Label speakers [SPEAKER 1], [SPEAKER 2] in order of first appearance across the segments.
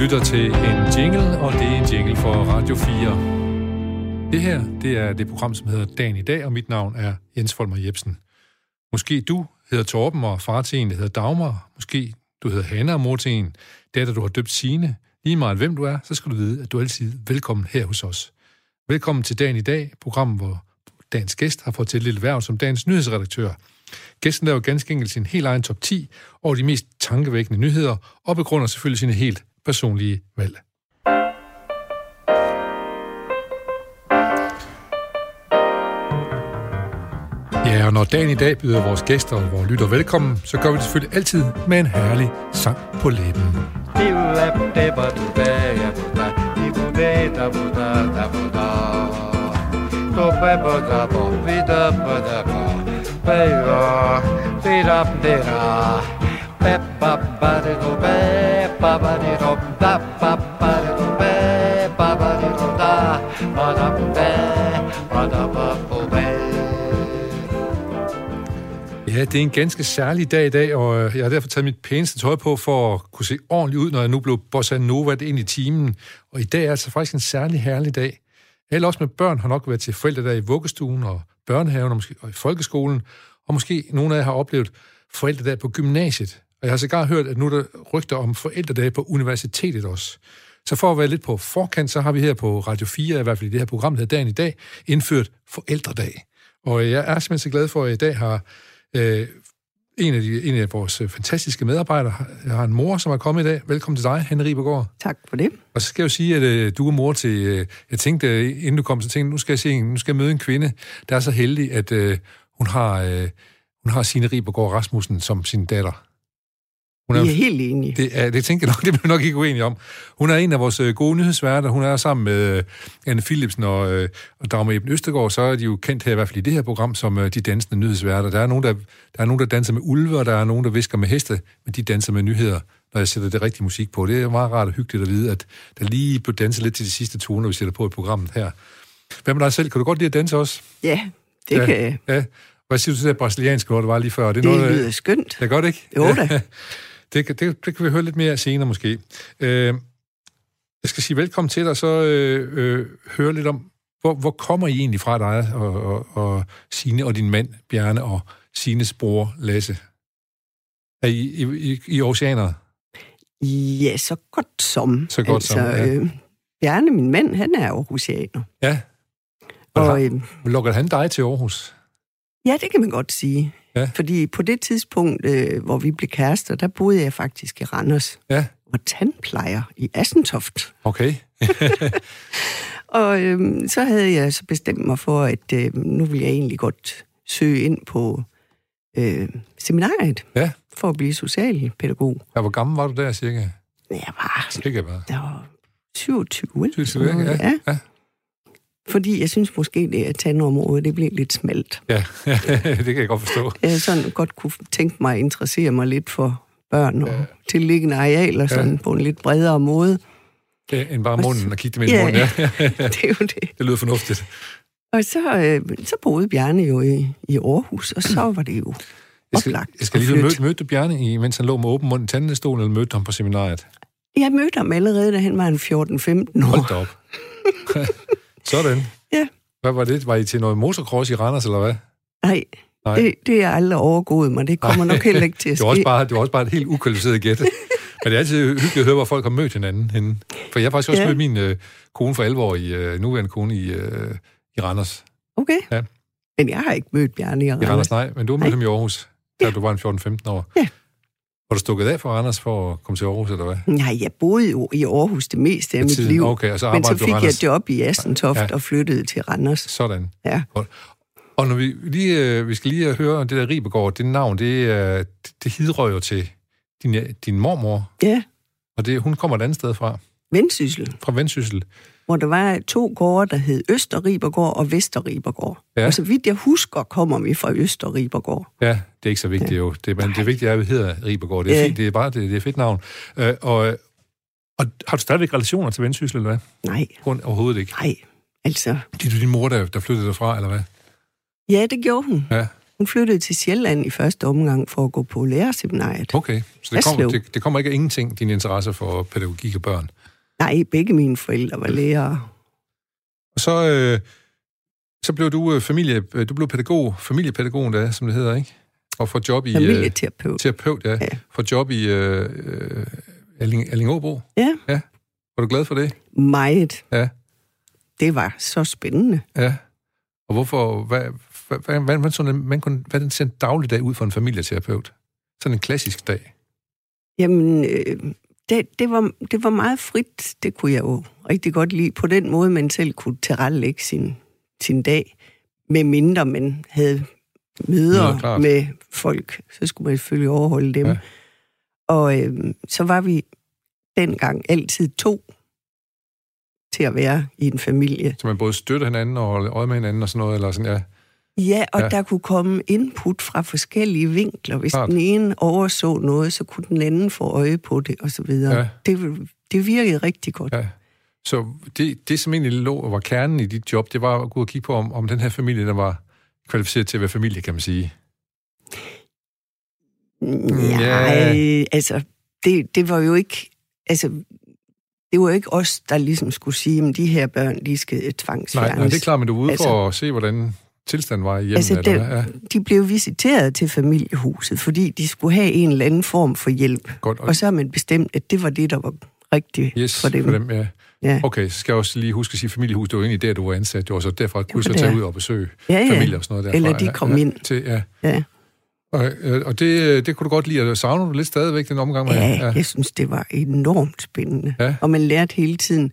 [SPEAKER 1] lytter til en jingle, og det er en jingle for Radio 4. Det her, det er det program, som hedder Dagen i dag, og mit navn er Jens Folmer Jebsen. Måske du hedder Torben, og far til en, der hedder Dagmar. Måske du hedder Hanna, og mor til en, datter, du har døbt Sine. Lige meget hvem du er, så skal du vide, at du er altid velkommen her hos os. Velkommen til Dagen i dag, programmet, hvor dagens gæst har fået til et lille værv som dagens nyhedsredaktør. Gæsten laver ganske enkelt sin helt egen top 10 over de mest tankevækkende nyheder, og begrunder selvfølgelig sine helt personlige valg. Ja, og når dagen i dag byder vores gæster og vores lytter velkommen, så gør vi det selvfølgelig altid med en herlig sang på læben. Ja, det er en ganske særlig dag i dag, og øh, jeg har derfor taget mit pæneste tøj på for at kunne se ordentligt ud, når jeg nu blev bossa nova ind i timen. Og i dag er altså faktisk en særlig herlig dag. Alle også med børn har nok været til forældre der i vuggestuen og børnehaven og, måske, og i folkeskolen, og måske nogle af jer har oplevet forældredag på gymnasiet. Og jeg har sågar hørt, at nu er der rygter om forældredag på universitetet også. Så for at være lidt på forkant, så har vi her på Radio 4, i hvert fald i det her program, der dagen i dag, indført forældredag. Og jeg er simpelthen så glad for, at jeg i dag har øh, en, af de, en af vores fantastiske medarbejdere. Jeg har en mor, som er kommet i dag. Velkommen til dig, Henrik Ribergaard.
[SPEAKER 2] Tak for det.
[SPEAKER 1] Og så skal jeg jo sige, at øh, du er mor til... Øh, jeg tænkte, inden du kom, så tænkte nu skal jeg, se, nu skal jeg møde en kvinde, der er så heldig, at øh, hun har... Øh, hun har Signe Ribergaard Rasmussen som sin datter.
[SPEAKER 2] Hun er, Vi er helt enige.
[SPEAKER 1] Det, er, det tænker jeg nok, det bliver nok ikke uenige om. Hun er en af vores øh, gode nyhedsværter. Hun er sammen med øh, Anne Philipsen og, øh, og Dagmar Eben Østergaard, så er de jo kendt her i hvert fald i det her program som øh, de dansende nyhedsværter. Der er, nogen, der, der er nogen, der danser med ulve, og der er nogen, der visker med heste, men de danser med nyheder, når jeg sætter det rigtige musik på. Det er meget rart og hyggeligt at vide, at der lige blev danset lidt til de sidste toner, vi sætter på i programmet her. Hvad med dig selv? Kan du godt lide at danse også?
[SPEAKER 2] Ja, det ja, kan jeg. Ja.
[SPEAKER 1] Hvad siger du til det brasilianske ord, det var lige før?
[SPEAKER 2] Det, det noget, lyder skønt.
[SPEAKER 1] Det er godt, ikke?
[SPEAKER 2] Jo da.
[SPEAKER 1] det, det, det kan vi høre lidt mere senere måske. Øh, jeg skal sige velkommen til dig, så øh, øh, høre lidt om, hvor, hvor kommer I egentlig fra dig og, og, og Signe og din mand, Bjarne, og Sines bror, Lasse? Er I, I, I, I oceaner?
[SPEAKER 2] Ja, så godt som.
[SPEAKER 1] Så godt altså, som, ja. øh,
[SPEAKER 2] Bjarne, min mand, han er aarhusianer.
[SPEAKER 1] Ja. Og, og øh, lukker han dig til Aarhus?
[SPEAKER 2] Ja, det kan man godt sige. Ja. Fordi på det tidspunkt, øh, hvor vi blev kærester, der boede jeg faktisk i Randers.
[SPEAKER 1] Ja.
[SPEAKER 2] Og tandplejer i Assentoft.
[SPEAKER 1] Okay.
[SPEAKER 2] og øh, så havde jeg så bestemt mig for, at øh, nu vil jeg egentlig godt søge ind på øh, seminariet.
[SPEAKER 1] Ja.
[SPEAKER 2] For at blive socialpædagog.
[SPEAKER 1] Ja, hvor gammel var du der cirka?
[SPEAKER 2] Jeg var...
[SPEAKER 1] Cirka hvad?
[SPEAKER 2] Der var 27.
[SPEAKER 1] 27, ja. ja. ja.
[SPEAKER 2] Fordi jeg synes måske, det er tandområdet, det bliver lidt smalt.
[SPEAKER 1] Ja, det kan jeg godt forstå.
[SPEAKER 2] Jeg sådan godt kunne tænke mig at interessere mig lidt for børn og ja. tilliggende arealer sådan ja. på en lidt bredere måde.
[SPEAKER 1] Ja, end bare munden og kigge dem ind i munden, ja.
[SPEAKER 2] det er jo det.
[SPEAKER 1] Det lyder fornuftigt.
[SPEAKER 2] Og så, øh, så boede Bjarne jo i, i Aarhus, og så var det jo
[SPEAKER 1] jeg skal, jeg skal lige møde, mødte Bjarne, mens han lå med åben mund i tandestolen, eller mødte ham på seminariet?
[SPEAKER 2] Jeg mødte ham allerede, da han var en 14-15 år.
[SPEAKER 1] Hold op. Sådan.
[SPEAKER 2] Ja.
[SPEAKER 1] Hvad var det? Var I til noget motocross i Randers, eller hvad?
[SPEAKER 2] Nej, Nej. Det, det er aldrig overgået mig. Det kommer nok heller ikke til at ske.
[SPEAKER 1] det, var også bare, det var også bare et helt ukvalificeret gæt. Men det er altid hyggeligt at høre, hvor folk har mødt hinanden henne. For jeg har faktisk også ja. mødt min øh, kone for 11 år, i, øh, nuværende kone i, øh, i Randers.
[SPEAKER 2] Okay.
[SPEAKER 1] Ja.
[SPEAKER 2] Men jeg har ikke mødt Bjarne i Randers.
[SPEAKER 1] I Randers, nej. Men du har mødt ham i Aarhus, da ja. du var en 14-15 år.
[SPEAKER 2] Ja.
[SPEAKER 1] Var du stukket af for Randers for at komme til Aarhus, eller hvad?
[SPEAKER 2] Nej, jeg boede jo i Aarhus det meste af mit liv.
[SPEAKER 1] Okay, og så
[SPEAKER 2] men så fik jeg job i Assentoft ja. og flyttede til Randers.
[SPEAKER 1] Sådan.
[SPEAKER 2] Ja.
[SPEAKER 1] Og, og når vi lige, vi skal lige høre det der Ribegård, det navn, det, det hidrører jo til din, din mormor.
[SPEAKER 2] Ja.
[SPEAKER 1] Og det, hun kommer et andet sted fra.
[SPEAKER 2] Vendsyssel.
[SPEAKER 1] Fra Vendsyssel
[SPEAKER 2] hvor der var to gårde, der hed Østerribergård og Vesterribergård. Ja. Og så vidt jeg husker, kommer vi fra Østerribergård.
[SPEAKER 1] Ja, det er ikke så vigtigt ja. jo. Det, men det vigtige er, at vi hedder Ribergård. Det er, ja. fint, det er bare det, det er fedt navn. Øh, og, og har du stadigvæk relationer til Vendsyssel, eller hvad?
[SPEAKER 2] Nej.
[SPEAKER 1] Grund, overhovedet ikke?
[SPEAKER 2] Nej, altså...
[SPEAKER 1] Det er din mor, der, der flyttede derfra, eller hvad?
[SPEAKER 2] Ja, det gjorde hun.
[SPEAKER 1] Ja.
[SPEAKER 2] Hun flyttede til Sjælland i første omgang for at gå på lærerseminariet.
[SPEAKER 1] Okay, så det kommer, det, det kommer ikke af ingenting, din interesse for pædagogik og børn.
[SPEAKER 2] Nej, begge mine forældre var lærere.
[SPEAKER 1] Og så, øh, så blev du øh, familie, øh, du blev pædagog, familiepædagogen der, som det hedder, ikke? Og får job i... Øh,
[SPEAKER 2] Familieterapeut.
[SPEAKER 1] terapeut, ja.
[SPEAKER 2] Ja.
[SPEAKER 1] Får job i øh, øh, Alling, Allingåbro.
[SPEAKER 2] Ja,
[SPEAKER 1] Var du glad for det?
[SPEAKER 2] meget.
[SPEAKER 1] Ja.
[SPEAKER 2] Det var så spændende.
[SPEAKER 1] Ja. Og hvorfor... Hvad, hvad, hvad, hvad, hvad, sådan, man kunne, hvad den ser en dagligdag ud for en familieterapeut? Sådan en klassisk dag.
[SPEAKER 2] Jamen, øh, det, det, var, det var meget frit. Det kunne jeg jo rigtig godt lide. På den måde, man selv kunne tilrettelægge sin, sin dag. Med mindre man havde møder
[SPEAKER 1] klart.
[SPEAKER 2] med folk, så skulle man selvfølgelig overholde dem.
[SPEAKER 1] Ja.
[SPEAKER 2] Ja. Og øh, så var vi dengang altid to til at være i en familie.
[SPEAKER 1] Så man både støtter hinanden og holder øje med hinanden og sådan noget, eller sådan, ja.
[SPEAKER 2] Ja, og
[SPEAKER 1] Ja.
[SPEAKER 2] der kunne komme input fra forskellige vinkler. Hvis
[SPEAKER 1] Klart.
[SPEAKER 2] den ene overså noget, så kunne den anden få øje på det, og så videre.
[SPEAKER 1] Ja.
[SPEAKER 2] Det, det virkede rigtig godt.
[SPEAKER 1] ja. Så det, det, som egentlig lå og var kernen i dit job, det var at gå og kigge på, om, om den her familie, der var kvalificeret til at være familie, kan man sige.
[SPEAKER 2] Nej, altså, det, det var jo ikke... Altså, det var jo ikke os, der ligesom skulle sige, at de her børn, de skal tvangsfjernes.
[SPEAKER 1] Nej, nej, det er klart, men du er ude Altså- for at se, hvordan tilstanden var i hjemmet.
[SPEAKER 2] Altså, det,
[SPEAKER 1] ja,
[SPEAKER 2] de blev visiteret til familiehuset, fordi de skulle have en eller anden form for hjælp.
[SPEAKER 1] godt. Og,
[SPEAKER 2] så har man bestemt, at det var det, der var rigtigt
[SPEAKER 1] yes,
[SPEAKER 2] for dem.
[SPEAKER 1] For dem ja.
[SPEAKER 2] Ja.
[SPEAKER 1] Okay, så skal jeg også lige huske at sige, familiehus, det var egentlig der, du var ansat, jo, og så derfra kunne du så
[SPEAKER 2] var
[SPEAKER 1] tage ud og besøge
[SPEAKER 2] Ja, ja.
[SPEAKER 1] familier og sådan noget derfra.
[SPEAKER 2] Eller de kom
[SPEAKER 1] ja,
[SPEAKER 2] ind.
[SPEAKER 1] Til, ja.
[SPEAKER 2] Ja.
[SPEAKER 1] Og, øh, og det, det kunne du godt lide, og savner du lidt stadigvæk den omgang med?
[SPEAKER 2] Ja, jeg synes, det var enormt spændende.
[SPEAKER 1] Ja.
[SPEAKER 2] Og man lærte hele tiden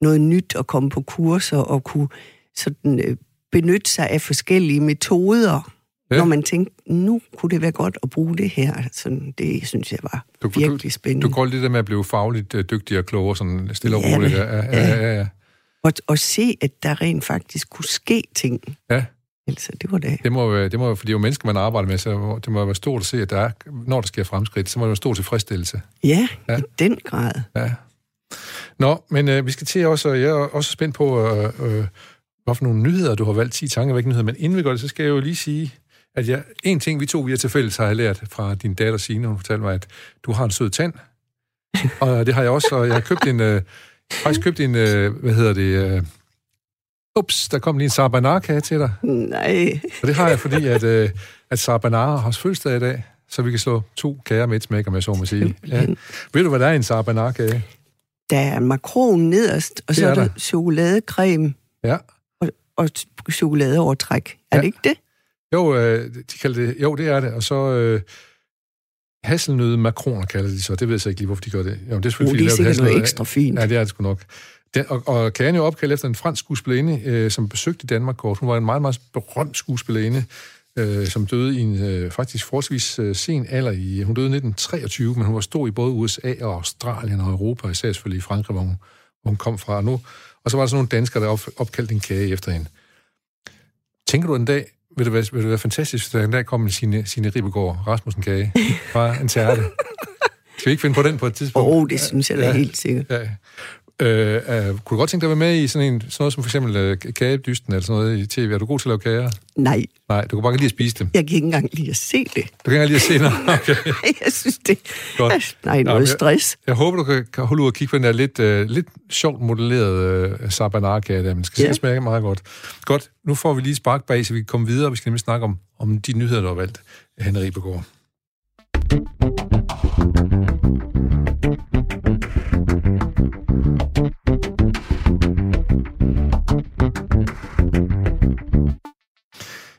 [SPEAKER 2] noget nyt at komme på kurser og kunne sådan, øh, benytte sig af forskellige metoder,
[SPEAKER 1] Ja.
[SPEAKER 2] når man tænkte, nu kunne det være godt at bruge det her. Sådan, det synes jeg var
[SPEAKER 1] Du- du-
[SPEAKER 2] virkelig spændende.
[SPEAKER 1] Du går det der med at blive fagligt øh, dygtig og klogere, sådan stille og
[SPEAKER 2] Ja,
[SPEAKER 1] roligt. Ja, ja, ja, ja, ja.
[SPEAKER 2] Og, og se, at der rent faktisk kunne ske ting.
[SPEAKER 1] ja.
[SPEAKER 2] Altså, det var det.
[SPEAKER 1] Det må, være, det må være, fordi det er jo mennesker, man arbejder med, så det må være stort at se, at der er, når der sker fremskridt, så må det være stor tilfredsstillelse.
[SPEAKER 2] Ja,
[SPEAKER 1] Ja.
[SPEAKER 2] i den grad.
[SPEAKER 1] Ja. Nå, men øh, vi skal til også, og jeg er også spændt på, øh, øh, hvad for nogle nyheder, du har valgt 10 tanker væk nyheder, men inden vi går det, så skal jeg jo lige sige, at jeg, en ting, vi to vi har til fælles, har jeg lært fra din datter Signe, hun fortalte mig, at du har en sød tand, og det har jeg også, og jeg har købt en, øh, faktisk købt en, øh, hvad hedder det, øh, ups, der kom lige en sabanar til dig,
[SPEAKER 2] Nej,
[SPEAKER 1] og det har jeg, fordi at, øh, at sabanar har fødselsdag i dag, så vi kan slå to kager med et smæk, om jeg så må sige. Ja. Ved du, hvad der er i en sabanar-kage?
[SPEAKER 2] der er makron nederst, og
[SPEAKER 1] Det
[SPEAKER 2] så
[SPEAKER 1] er
[SPEAKER 2] er der
[SPEAKER 1] der.
[SPEAKER 2] chokoladecreme
[SPEAKER 1] Ja.
[SPEAKER 2] Og, og chokoladeovertræk. Er
[SPEAKER 1] Ja.
[SPEAKER 2] det ikke det?
[SPEAKER 1] Jo, øh, de kalder det, jo, det er det. Og så øh, hasselnøde makroner kalder de så. Det ved jeg så ikke lige, hvorfor de gør det. Jo, det er selvfølgelig,
[SPEAKER 2] det er sikkert noget ekstra fint.
[SPEAKER 1] Ja, det er det sgu nok. Den, og, og kagen er jo opkaldt efter en fransk skuespillerinde, øh, som besøgte Danmark kort. Hun var en meget, meget berømt skuespillerinde, øh, som døde i en øh, faktisk forholdsvis øh, sen alder. I, hun døde i 1923, men hun var stor i både USA og Australien og Europa, især selvfølgelig i Frankrig, hvor hun, hvor hun kom fra nu. Og så var der sådan nogle danskere, der op, opkaldte en kage efter hende. Tænker du en dag, vil det være, vil det være fantastisk, hvis der en dag kom sine, sine Ribegård Rasmussen kage fra en tærte? Skal vi ikke finde på den på et tidspunkt?
[SPEAKER 2] Åh, oh, det synes jeg da
[SPEAKER 1] Ja.
[SPEAKER 2] helt sikkert.
[SPEAKER 1] Ja. Øh, øh, kunne du godt tænke dig at være med i sådan, en, sådan noget som for eksempel øh, kagedysten eller sådan noget i tv? Er du god til at lave kager?
[SPEAKER 2] Nej,
[SPEAKER 1] Nej, du kan bare lide at spise dem.
[SPEAKER 2] jeg kan ikke engang lide at se det.
[SPEAKER 1] Du kan ikke engang lide at se noget. Okay.
[SPEAKER 2] jeg synes det.
[SPEAKER 1] Godt.
[SPEAKER 2] Nej, noget
[SPEAKER 1] jeg-
[SPEAKER 2] stress.
[SPEAKER 1] Jeg håber, du kan, kan holde ud og kigge på den der lidt, øh, lidt sjovt modellerede øh, sabanar-kage der, men det skal
[SPEAKER 2] Ja.
[SPEAKER 1] yeah. smage meget godt. Godt, nu får vi lige spark bag, så vi kan komme videre, og vi skal nemlig snakke om, om de nyheder, du har valgt, Henrik Begård.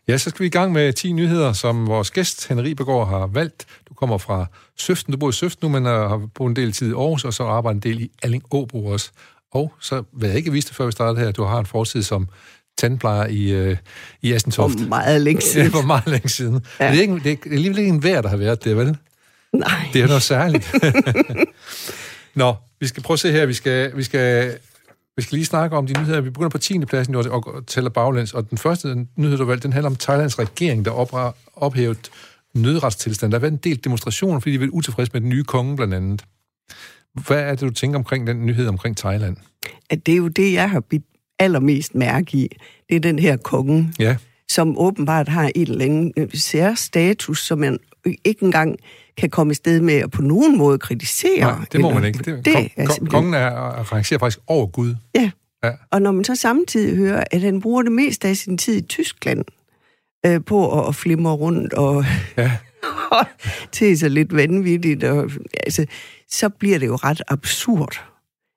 [SPEAKER 1] Ja, så skal vi i gang med 10 nyheder, som vores gæst, Henri Begård, har valgt. Du kommer fra Søften. Du bor i Søften nu, men øh, har boet en del tid i Aarhus, og så arbejder en del i Alling Åbro også. Og så, hvad jeg ikke vidste, før vi startede her, du har en fortid som tandplejer i, øh, i Assentoft.
[SPEAKER 2] For meget længe
[SPEAKER 1] Ja,
[SPEAKER 2] siden.
[SPEAKER 1] for meget længe siden. Ja.
[SPEAKER 2] Ja.
[SPEAKER 1] Det, er ikke, det er alligevel ikke en vejr, der har været det, vel?
[SPEAKER 2] Nej.
[SPEAKER 1] Det er noget særligt. Nå, vi skal prøve at se her. Vi skal, vi skal, vi skal lige snakke om de nyheder. Vi begynder på 10. pladsen og og tæller baglæns. Og den første nyhed, du valgte, den handler om Thailands regering, der opra- ophævet nødretstilstand. Der har været en del demonstrationer, fordi de er utilfredse med den nye konge, blandt andet. Hvad er det, du tænker omkring den nyhed omkring Thailand?
[SPEAKER 2] At det er jo det, jeg har bidt allermest mærke i. Det er den her konge.
[SPEAKER 1] Ja,
[SPEAKER 2] som åbenbart har en eller anden øh, særstatus, som man ikke engang kan komme i sted med at på nogen måde kritisere.
[SPEAKER 1] Nej, det må
[SPEAKER 2] eller-
[SPEAKER 1] man ikke. Det,
[SPEAKER 2] det
[SPEAKER 1] kon,
[SPEAKER 2] er simpelthen-
[SPEAKER 1] kongen er, rangerer faktisk over Gud.
[SPEAKER 2] Ja.
[SPEAKER 1] Ja.
[SPEAKER 2] Og når man så samtidig hører, at han bruger det meste af sin tid i Tyskland øh, på at, at flimre rundt og,
[SPEAKER 1] Ja.
[SPEAKER 2] til sig lidt vanvittigt, og, altså, så bliver det jo ret absurd,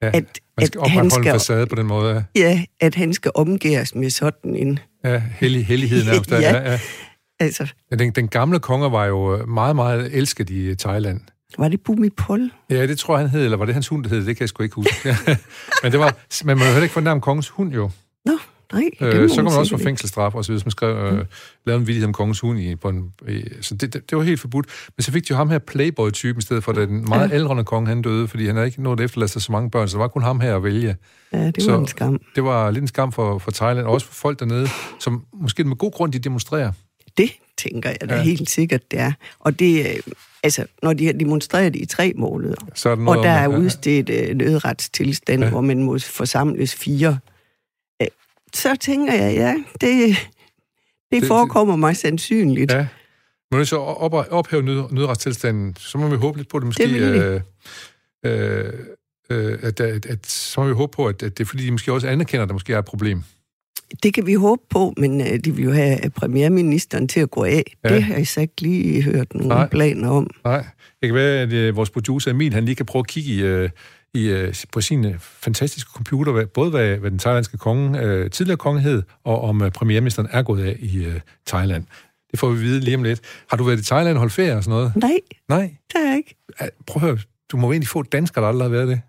[SPEAKER 1] ja.
[SPEAKER 2] at,
[SPEAKER 1] Man skal
[SPEAKER 2] at, han
[SPEAKER 1] opretholde en
[SPEAKER 2] skal,
[SPEAKER 1] facade på den måde.
[SPEAKER 2] ja, at han skal omgæres med sådan en...
[SPEAKER 1] Ja, hellig, hellighed nærmest. Ja.
[SPEAKER 2] Ja,
[SPEAKER 1] ja.
[SPEAKER 2] Altså,
[SPEAKER 1] Ja, Den, den gamle konge var jo meget, meget elsket i Thailand.
[SPEAKER 2] var det Bumipol?
[SPEAKER 1] Ja, det tror jeg, han hed, eller var det hans hund, der hed? Det kan jeg sgu ikke huske. Men det var, man må jo heller ikke fornærme kongens hund, jo.
[SPEAKER 2] Nå, nej.
[SPEAKER 1] Øh, så kan man også få fængselsstraf, og så hvis man skrev, øh, lavede en vidighed om kongens hund i, på en, i, så det, det, det, var helt forbudt. Men så fik de jo ham her Playboy-typen i stedet for, da den meget
[SPEAKER 2] Ja.
[SPEAKER 1] ældre konge han døde, fordi han havde ikke nået at efterlade sig så mange børn, så der var kun ham her at vælge.
[SPEAKER 2] Ja, det
[SPEAKER 1] Så-
[SPEAKER 2] var en skam.
[SPEAKER 1] Det var lidt en skam for, for Thailand, og også for folk dernede, som måske med god grund de demonstrerer.
[SPEAKER 2] Det tænker jeg da
[SPEAKER 1] Ja.
[SPEAKER 2] ja. helt sikkert, det er. Og det, øh, altså, når de har demonstreret i tre måneder,
[SPEAKER 1] Så er der
[SPEAKER 2] og der er udstedt øh, nødretstilstand,
[SPEAKER 1] Ja.
[SPEAKER 2] ja. hvor man må forsamles fire, øh, så tænker jeg, ja, det, det
[SPEAKER 1] det-
[SPEAKER 2] forekommer mig sandsynligt.
[SPEAKER 1] Ja. Men hvis så op, ophæve nød, nødretstilstanden, så må vi håbe lidt på, det måske...
[SPEAKER 2] Det
[SPEAKER 1] øh, øh, at, at, at, så må vi håbe på, at, at det er fordi, de måske også anerkender, at der måske er et problem.
[SPEAKER 2] Det kan vi håbe på, men øh, de vil jo have premierministeren til at gå af.
[SPEAKER 1] Ja.
[SPEAKER 2] Det har jeg så ikke lige hørt nogen
[SPEAKER 1] Nej.
[SPEAKER 2] Planer om.
[SPEAKER 1] Nej, det kan være, at øh, vores producer Emil, han lige kan prøve at kigge i, øh, i, øh, på sin øh, fantastiske computer, både hvad, hvad den thailandske konge, øh, tidligere konge hed, og om øh, premierministeren er gået af i øh, Thailand. Det får vi vide lige om lidt. Har du været i Thailand og holdt ferie og sådan noget?
[SPEAKER 2] Nej,
[SPEAKER 1] Nej.
[SPEAKER 2] det er jeg ikke.
[SPEAKER 1] Prøv at høre, du må egentlig få danskere, der aldrig har været det.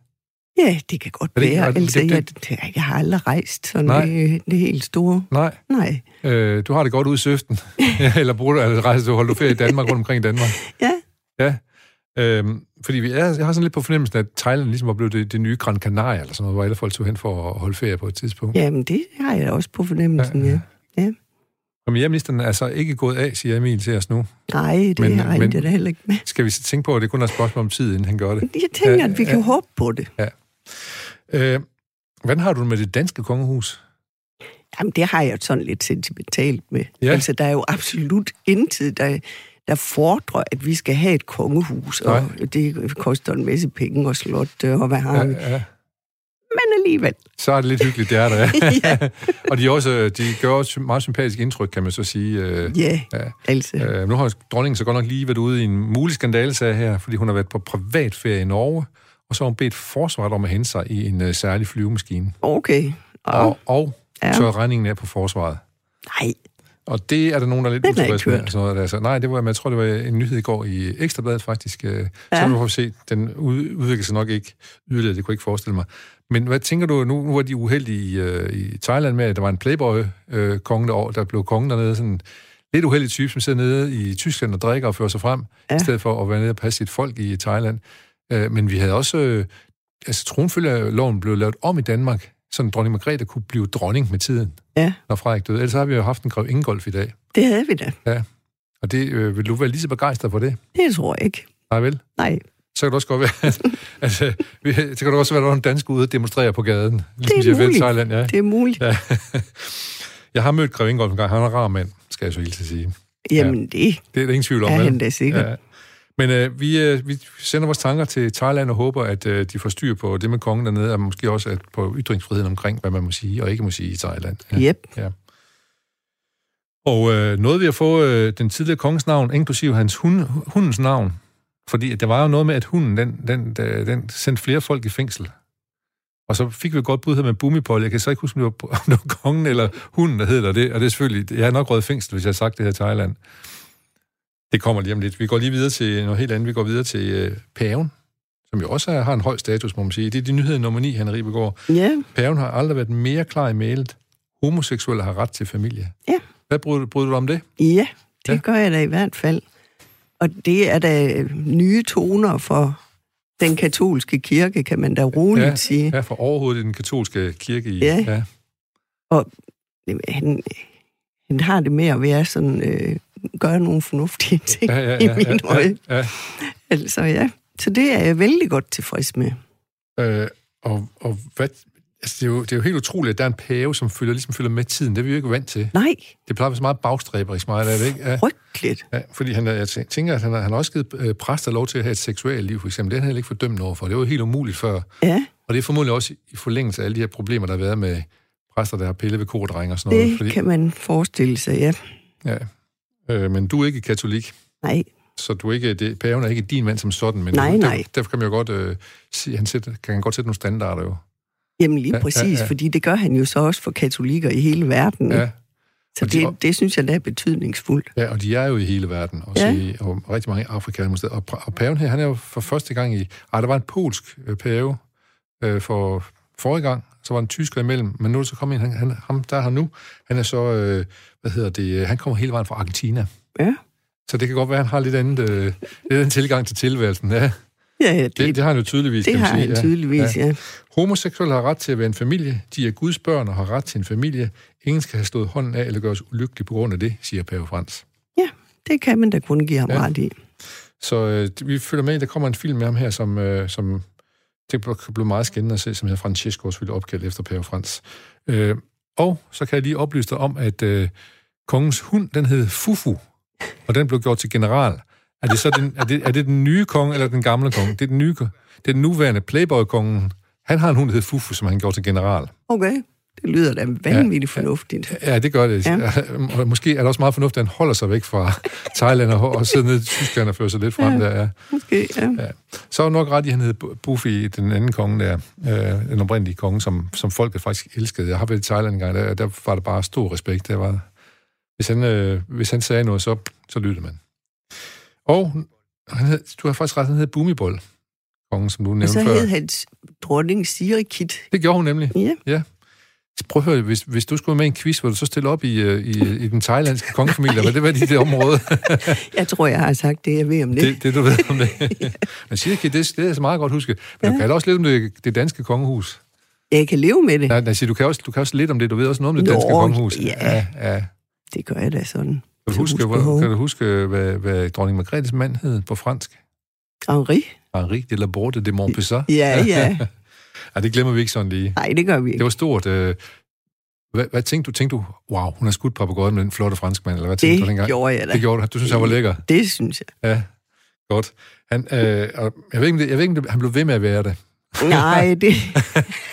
[SPEAKER 2] Ja, det kan godt
[SPEAKER 1] det
[SPEAKER 2] være.
[SPEAKER 1] er det-
[SPEAKER 2] Altså,
[SPEAKER 1] det-
[SPEAKER 2] jeg, det, jeg har aldrig rejst sådan
[SPEAKER 1] Nej.
[SPEAKER 2] det, det helt store.
[SPEAKER 1] Nej.
[SPEAKER 2] Nej.
[SPEAKER 1] Øh, du har det godt ude i søften. eller bruger du, eller rejser du, holder du ferie i Danmark, rundt omkring i Danmark?
[SPEAKER 2] Ja,
[SPEAKER 1] Ja. Øhm, fordi vi er, jeg har sådan lidt på fornemmelsen, at Thailand ligesom var blevet det, det nye Gran Canaria, eller sådan noget, hvor alle folk tog hen for at holde ferie på et tidspunkt. Ja.
[SPEAKER 2] jamen det har jeg også på fornemmelsen, ja. ja.
[SPEAKER 1] Premierministeren er altså ikke gået af, siger Emil til os nu.
[SPEAKER 2] Nej, det
[SPEAKER 1] Men-
[SPEAKER 2] men, har
[SPEAKER 1] men-
[SPEAKER 2] jeg da heller ikke med.
[SPEAKER 1] Skal vi så tænke på, at det kun er et spørgsmål om tid, inden han gør det?
[SPEAKER 2] Jeg tænker,
[SPEAKER 1] Ja,
[SPEAKER 2] at vi
[SPEAKER 1] ja.
[SPEAKER 2] kan håbe på det.
[SPEAKER 1] Øh, hvordan har du med det danske kongehus?
[SPEAKER 2] Jamen, det har jeg sådan lidt sentimentalt med.
[SPEAKER 1] Ja.
[SPEAKER 2] Altså, der er jo absolut intet, der, der fordrer, at vi skal have et kongehus, og
[SPEAKER 1] Nej.
[SPEAKER 2] det koster en masse penge og slot, og hvad har vi.
[SPEAKER 1] ja.
[SPEAKER 2] Men alligevel.
[SPEAKER 1] Så er det lidt hyggeligt, det er der.
[SPEAKER 2] Ja.
[SPEAKER 1] og de, er også, de gør også meget sympatisk indtryk, kan man så sige. Øh,
[SPEAKER 2] Ja,
[SPEAKER 1] Ja.
[SPEAKER 2] altså.
[SPEAKER 1] Øh, nu har dronningen så godt nok lige været ude i en mulig skandalesag her, fordi hun har været på privatferie i Norge, og så har hun bedt forsvaret om at hente sig i en uh, særlig flyvemaskine.
[SPEAKER 2] Okay. Og,
[SPEAKER 1] Og, og
[SPEAKER 2] ja.
[SPEAKER 1] så er regningen af på forsvaret.
[SPEAKER 2] Nej,
[SPEAKER 1] Og det er der nogen, der er lidt utilfredse med. Sådan noget, altså, nej, det var, jeg tror, det var en nyhed i går i Ekstrabladet faktisk. Øh, Så
[SPEAKER 2] Ja.
[SPEAKER 1] har du fået se, den ud, udvikler sig nok ikke yderligere, det kunne jeg ikke forestille mig. Men hvad tænker du, nu, nu var de uheldige i, øh, i Thailand med, at der var en playboy-konge derovre, der blev kongen dernede, sådan lidt uheldig type, som sidder nede i Tyskland og drikker og fører sig frem. Ja. i stedet for at være nede og passe sit folk i Thailand. Øh, men vi havde også, øh, altså tronfølgerloven blev lavet om i Danmark, så dronning Margrethe kunne blive dronning med tiden,
[SPEAKER 2] ja,
[SPEAKER 1] når Frederik døde. Ellers har vi jo haft en grev Ingolf i dag.
[SPEAKER 2] det havde vi da.
[SPEAKER 1] Og det, øh, vil du være lige så begejstret for det?
[SPEAKER 2] Det tror jeg ikke.
[SPEAKER 1] Nej vel?
[SPEAKER 2] Nej,
[SPEAKER 1] Så kan det også godt være, at, altså, vi- så kan det også være, at der er en dansk ude og demonstrere på gaden. Ligesom
[SPEAKER 2] er
[SPEAKER 1] de har været i
[SPEAKER 2] muligt.
[SPEAKER 1] Thailand, ja.
[SPEAKER 2] det er muligt.
[SPEAKER 1] ja. Jeg har mødt Grev Ingolf en gang. Han er en rar mand, skal jeg så helt til at sige.
[SPEAKER 2] Jamen, det
[SPEAKER 1] Det er der ingen tvivl om,
[SPEAKER 2] er han da sikkert.
[SPEAKER 1] Ja. Men øh, vi, øh, vi sender vores tanker til Thailand og håber, at øh, de får styr på det med kongen dernede, og måske også at på ytringsfriheden omkring, hvad man må sige og ikke må sige i Thailand.
[SPEAKER 2] Ja. Yep.
[SPEAKER 1] Og øh, noget vi har fået øh, den tidligere kongens navn, inklusive hans hund, hundens navn. Fordi det var jo noget med, at hunden, den, den, den, den sendte flere folk i fængsel. Og så fik vi et godt bud her med Bumipol. Jeg kan så ikke huske, om det var, om det var kongen eller hunden, der hedder det. Og det er selvfølgelig, jeg har nok røget fængsel, hvis jeg har sagt det her i Thailand. Det kommer lige om lidt. Vi går lige videre til noget helt andet. Vi går videre til øh, paven, som jo også har en høj status, må man sige. Det er de nyheder nummer 9, Henrik Begaard.
[SPEAKER 2] Ja,
[SPEAKER 1] Paven har aldrig været mere klar i mailet. Homoseksuelle har ret til familie.
[SPEAKER 2] Ja.
[SPEAKER 1] Hvad bryder, bryder du om det?
[SPEAKER 2] ja, det
[SPEAKER 1] Ja.
[SPEAKER 2] gør jeg da i hvert fald. Og det er da nye toner for den katolske kirke, kan man da roligt
[SPEAKER 1] Ja,
[SPEAKER 2] sige.
[SPEAKER 1] Ja, for overhovedet den katolske kirke i...
[SPEAKER 2] Ja.
[SPEAKER 1] ja.
[SPEAKER 2] Han, han har det med at være sådan, øh, gøre nogle fornuftige ting
[SPEAKER 1] Ja, ja,
[SPEAKER 2] i
[SPEAKER 1] ja,
[SPEAKER 2] mine
[SPEAKER 1] ja, ja,
[SPEAKER 2] Altså ja, så det er jeg vældig godt tilfreds med.
[SPEAKER 1] ja. Øh, og, og hvad, Altså, det, er jo, det er jo helt utroligt, at der er en pave, som følger, ligesom følger med tiden. Det er vi jo ikke vant til.
[SPEAKER 2] Nej,
[SPEAKER 1] Det plejer at være så meget bagstræberisk meget, er det ikke? Ja.
[SPEAKER 2] frygteligt.
[SPEAKER 1] Ja, fordi han, jeg tæ- tænker, at han, har- han har også givet øh, præster lov til at have et seksuelt liv, for eksempel. Det er han heller ikke fordømt over for. Det var jo helt umuligt før.
[SPEAKER 2] Ja,
[SPEAKER 1] Og det er formodentlig også i forlængelse af alle de her problemer, der har været med præster, der har pillet ved kodrenge og sådan noget.
[SPEAKER 2] det
[SPEAKER 1] Fordi,
[SPEAKER 2] kan man forestille sig, ja.
[SPEAKER 1] ja. øh, men du er ikke katolik,
[SPEAKER 2] Nej,
[SPEAKER 1] så du er ikke, det, paven er ikke din mand som sådan, men
[SPEAKER 2] Nej,
[SPEAKER 1] derfor,
[SPEAKER 2] nej.
[SPEAKER 1] derfor kan man jo godt øh, sige, han sætter, kan han godt sætte nogle standarder jo.
[SPEAKER 2] jamen lige
[SPEAKER 1] Ja, ja,
[SPEAKER 2] præcis,
[SPEAKER 1] ja.
[SPEAKER 2] fordi det gør han jo så også for katolikker i hele verden.
[SPEAKER 1] Ja,
[SPEAKER 2] så
[SPEAKER 1] de-
[SPEAKER 2] det, det synes jeg, der er betydningsfuldt.
[SPEAKER 1] ja, og de er jo i hele verden, også
[SPEAKER 2] Ja.
[SPEAKER 1] i og rigtig mange i Afrika. nogle steder. Og, og paven her, han er jo for første gang i... Ej, der var en polsk øh, pave øh, for forrige gang, så var en tysker imellem, men nu er så kommet en, han, han, ham, der er her nu, han er så, øh, hvad hedder det, øh, han kommer hele vejen fra Argentina.
[SPEAKER 2] Ja,
[SPEAKER 1] Så det kan godt være, at han har lidt andet, øh, lidt anden tilgang til tilværelsen. Ja,
[SPEAKER 2] ja, ja det,
[SPEAKER 1] det, det har han jo tydeligvis,
[SPEAKER 2] det
[SPEAKER 1] kan
[SPEAKER 2] har
[SPEAKER 1] sige.
[SPEAKER 2] han tydeligvis, ja.
[SPEAKER 1] Homoseksuelle har ret til at være en familie. De er Guds børn og har ret til en familie. Ingen skal have stået hånden af eller gøres ulykkelig på grund af det, siger Pave Frans.
[SPEAKER 2] Ja, det kan man da kun give ham
[SPEAKER 1] Ja.
[SPEAKER 2] ja. ret i.
[SPEAKER 1] Så øh, vi følger med, der kommer en film med ham her, som, øh, som det blev, meget skændende at se, som hedder Francesco, selvfølgelig opkaldt efter Pave Frans. Øh, og så kan jeg lige oplyse dig om, at øh, kongens hund, den hed Fufu, og den blev gjort til general. Er det så den, er det, er det den nye konge, eller den gamle konge? Det er den nye, det er den nuværende Playboy-kongen. Han har en hund, der hedder Fufu, som han gjorde til general.
[SPEAKER 2] Okay, det lyder da vanvittigt ja. fornuftigt.
[SPEAKER 1] Ja, det gør det. Ja. Og måske er det også meget fornuftigt, at han holder sig væk fra Thailand og, og sidder nede i Tyskland og fører sig lidt frem ja. der. Ja.
[SPEAKER 2] Måske, ja.
[SPEAKER 1] Ja. Så er nok ret i, at han hed Bu- Buffy, den anden konge der, øh, den oprindelige konge, som, som folket faktisk elskede. Jeg har været i Thailand en gang, der, der var der bare stor respekt. Der var, hvis, han, øh, hvis han sagde noget, så, så lyttede man. Og han hed, du har faktisk ret, han hed Bumibol, kongen, som du
[SPEAKER 2] Og
[SPEAKER 1] nævnte
[SPEAKER 2] så
[SPEAKER 1] før.
[SPEAKER 2] hed hans dronning Sirikit.
[SPEAKER 1] Det gjorde hun nemlig.
[SPEAKER 2] Ja,
[SPEAKER 1] Ja. Prøv at høre, hvis, hvis du skulle med i en quiz, hvor du så stille op i, øh, i, i den thailandske kongefamilie, hvad det var i det område?
[SPEAKER 2] jeg tror, jeg har sagt det, jeg ved om det.
[SPEAKER 1] det, det du ved om det. Men Sirke, det, det er så meget godt huske. Men du kan også lidt om det, det danske kongehus.
[SPEAKER 2] Jeg kan leve med det.
[SPEAKER 1] Nej, nej, du, kan også, du kan også lidt om det. Du ved også noget om det
[SPEAKER 2] Nå,
[SPEAKER 1] danske kongehus.
[SPEAKER 2] ja.
[SPEAKER 1] ja, ja.
[SPEAKER 2] Det gør jeg da sådan.
[SPEAKER 1] Kan, du huske,
[SPEAKER 2] hove.
[SPEAKER 1] kan du huske, hvad, hvad dronning Margrethes mand hed på fransk?
[SPEAKER 2] Henri?
[SPEAKER 1] Henri de la Borte de Montpessat.
[SPEAKER 2] Ja, ja.
[SPEAKER 1] ja, det glemmer vi ikke sådan lige.
[SPEAKER 2] Nej, det gør vi
[SPEAKER 1] Det
[SPEAKER 2] ikke.
[SPEAKER 1] var stort. Øh, hvad, hvad tænkte du? Tænkte du, wow, hun har skudt papagøjen med den flotte franskmand, eller hvad tænkte du
[SPEAKER 2] Det
[SPEAKER 1] dengang?
[SPEAKER 2] gjorde jeg da.
[SPEAKER 1] Det gjorde du. Du synes, han var lækker?
[SPEAKER 2] Det synes jeg.
[SPEAKER 1] Ja, godt. Han, øh, og jeg ved ikke, det, jeg ved ikke, det, han blev ved med at være det.
[SPEAKER 2] Nej, det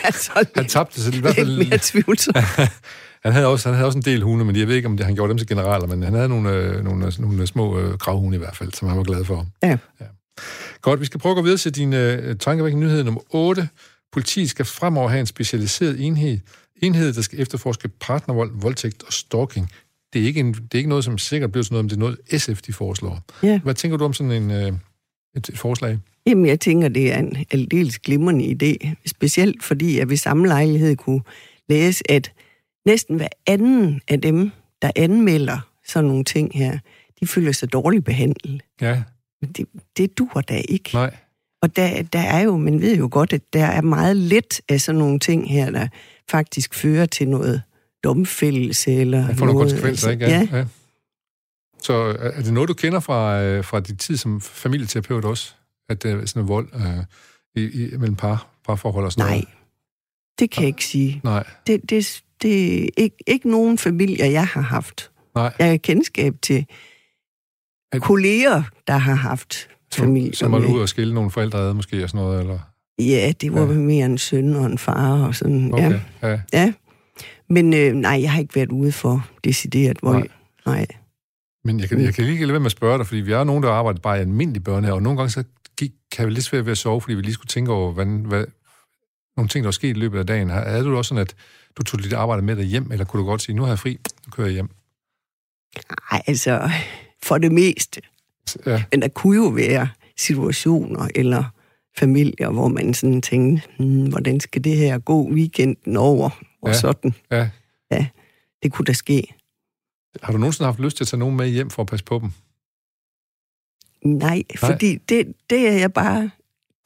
[SPEAKER 2] er så
[SPEAKER 1] Han tabte sig i hvert fald...
[SPEAKER 2] lidt mere tvivlsomt.
[SPEAKER 1] Han havde, også, han havde også en del hunde, men jeg ved ikke, om det, han gjorde dem til generaler, men han havde nogle, øh, nogle, nogle små øh, gravhunde i hvert fald, som han var glad for.
[SPEAKER 2] Ja.
[SPEAKER 1] ja. Godt, vi skal prøve at gå videre til din øh, tankevækkende nyhed nummer 8. Politiet skal fremover have en specialiseret enhed, enhed, der skal efterforske partnervold, voldtægt og stalking. Det er ikke, en, det er ikke noget, som sikkert bliver sådan noget, men det er noget, SF de foreslår.
[SPEAKER 2] Ja.
[SPEAKER 1] Hvad tænker du om sådan en, øh, et, et forslag?
[SPEAKER 2] Jamen, jeg tænker, det er en aldeles glimrende idé. Specielt fordi, jeg ved samme lejlighed kunne læse, at næsten hver anden af dem, der anmelder sådan nogle ting her, de føler sig dårligt behandlet.
[SPEAKER 1] Ja,
[SPEAKER 2] Men det, det dur da ikke.
[SPEAKER 1] nej.
[SPEAKER 2] Og der, der er jo, man ved jo godt, at der er meget let af sådan nogle ting her, der faktisk fører til noget domfældelse eller
[SPEAKER 1] Der får nogle konsekvenser, ikke?
[SPEAKER 2] Ja,
[SPEAKER 1] ja. Så er er det noget, du kender fra, øh, fra din tid som familieterapeut også? At der er sådan en vold øh, i, i, mellem par, parforhold og sådan
[SPEAKER 2] nej,
[SPEAKER 1] noget?
[SPEAKER 2] det kan jeg ikke sige.
[SPEAKER 1] Nej.
[SPEAKER 2] Det, det, det er ikke, ikke nogen familier, jeg har haft.
[SPEAKER 1] Nej.
[SPEAKER 2] Jeg har kendskab til
[SPEAKER 1] At-
[SPEAKER 2] kolleger, der har haft familier
[SPEAKER 1] Som var
[SPEAKER 2] med.
[SPEAKER 1] ude og skille nogle forældre ad, måske, og sådan noget, eller?
[SPEAKER 2] Ja, det var
[SPEAKER 1] Ja.
[SPEAKER 2] mere en søn og en far og sådan.
[SPEAKER 1] Okay,
[SPEAKER 2] Ja.
[SPEAKER 1] ja.
[SPEAKER 2] ja. Men øh, nej, jeg har ikke været ude for decideret vold.
[SPEAKER 1] Nej.
[SPEAKER 2] Nej.
[SPEAKER 1] Men jeg kan, jeg kan lige lade være med at spørge dig, fordi vi er nogen, der arbejder bare i almindelig børnehave, og nogle gange så gik, kan vi lidt svært ved at sove, fordi vi lige skulle tænke over, hvad, hvad, nogle ting, der var sket i løbet af dagen. Havde du også sådan, at du tog dit arbejde med dig hjem, eller kunne du godt sige, nu har jeg fri, nu kører jeg hjem?
[SPEAKER 2] Nej, altså, for det meste.
[SPEAKER 1] Ja,
[SPEAKER 2] Men der kunne jo være situationer eller familier, hvor man sådan tænkte, hmm, hvordan skal det her gå weekenden over? Og
[SPEAKER 1] Ja.
[SPEAKER 2] ja. sådan.
[SPEAKER 1] ja.
[SPEAKER 2] Det kunne da ske.
[SPEAKER 1] Har du nogensinde haft lyst til at tage nogen med hjem for at passe på dem?
[SPEAKER 2] Nej, fordi det, det er jeg bare...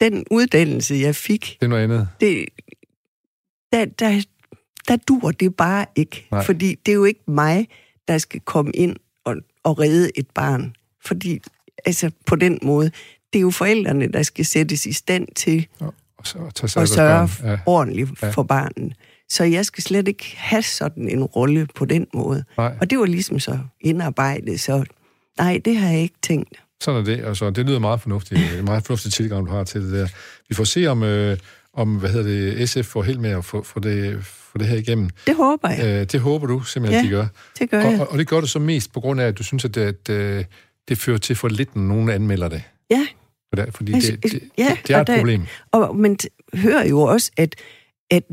[SPEAKER 2] Den uddannelse, jeg fik,
[SPEAKER 1] Det er noget andet.
[SPEAKER 2] det, der, der, der dur det bare ikke.
[SPEAKER 1] Nej.
[SPEAKER 2] Nej. Fordi det er jo ikke mig, der skal komme ind og, og redde et barn. Fordi, altså på den måde, det er jo forældrene, der skal sættes i stand til
[SPEAKER 1] Og og, så, tage sig af
[SPEAKER 2] sørge ja. ordentligt
[SPEAKER 1] Ja.
[SPEAKER 2] for barnet. Så jeg skal slet ikke have sådan en rolle på den måde.
[SPEAKER 1] Nej.
[SPEAKER 2] Og det var ligesom så indarbejdet, så nej, det har jeg ikke tænkt.
[SPEAKER 1] Sådan er det. Altså, det lyder meget fornuftigt. Det er meget fornuftig tilgang, du har til det der. Vi får se, om, øh, om hvad hedder det, SF får held med at få, få, det, få det her igennem.
[SPEAKER 2] Det håber jeg.
[SPEAKER 1] Øh, det håber du simpelthen,
[SPEAKER 2] Ja.
[SPEAKER 1] de gør.
[SPEAKER 2] Det gør
[SPEAKER 1] Og,
[SPEAKER 2] jeg.
[SPEAKER 1] og, og det gør du så mest på grund af, at du synes, at det, at, øh, det fører til for lidt, når nogen anmelder det.
[SPEAKER 2] Ja,
[SPEAKER 1] Fordi
[SPEAKER 2] Altså,
[SPEAKER 1] det, det,
[SPEAKER 2] ja,
[SPEAKER 1] det er et
[SPEAKER 2] der-
[SPEAKER 1] problem.
[SPEAKER 2] og man hører jo også, at at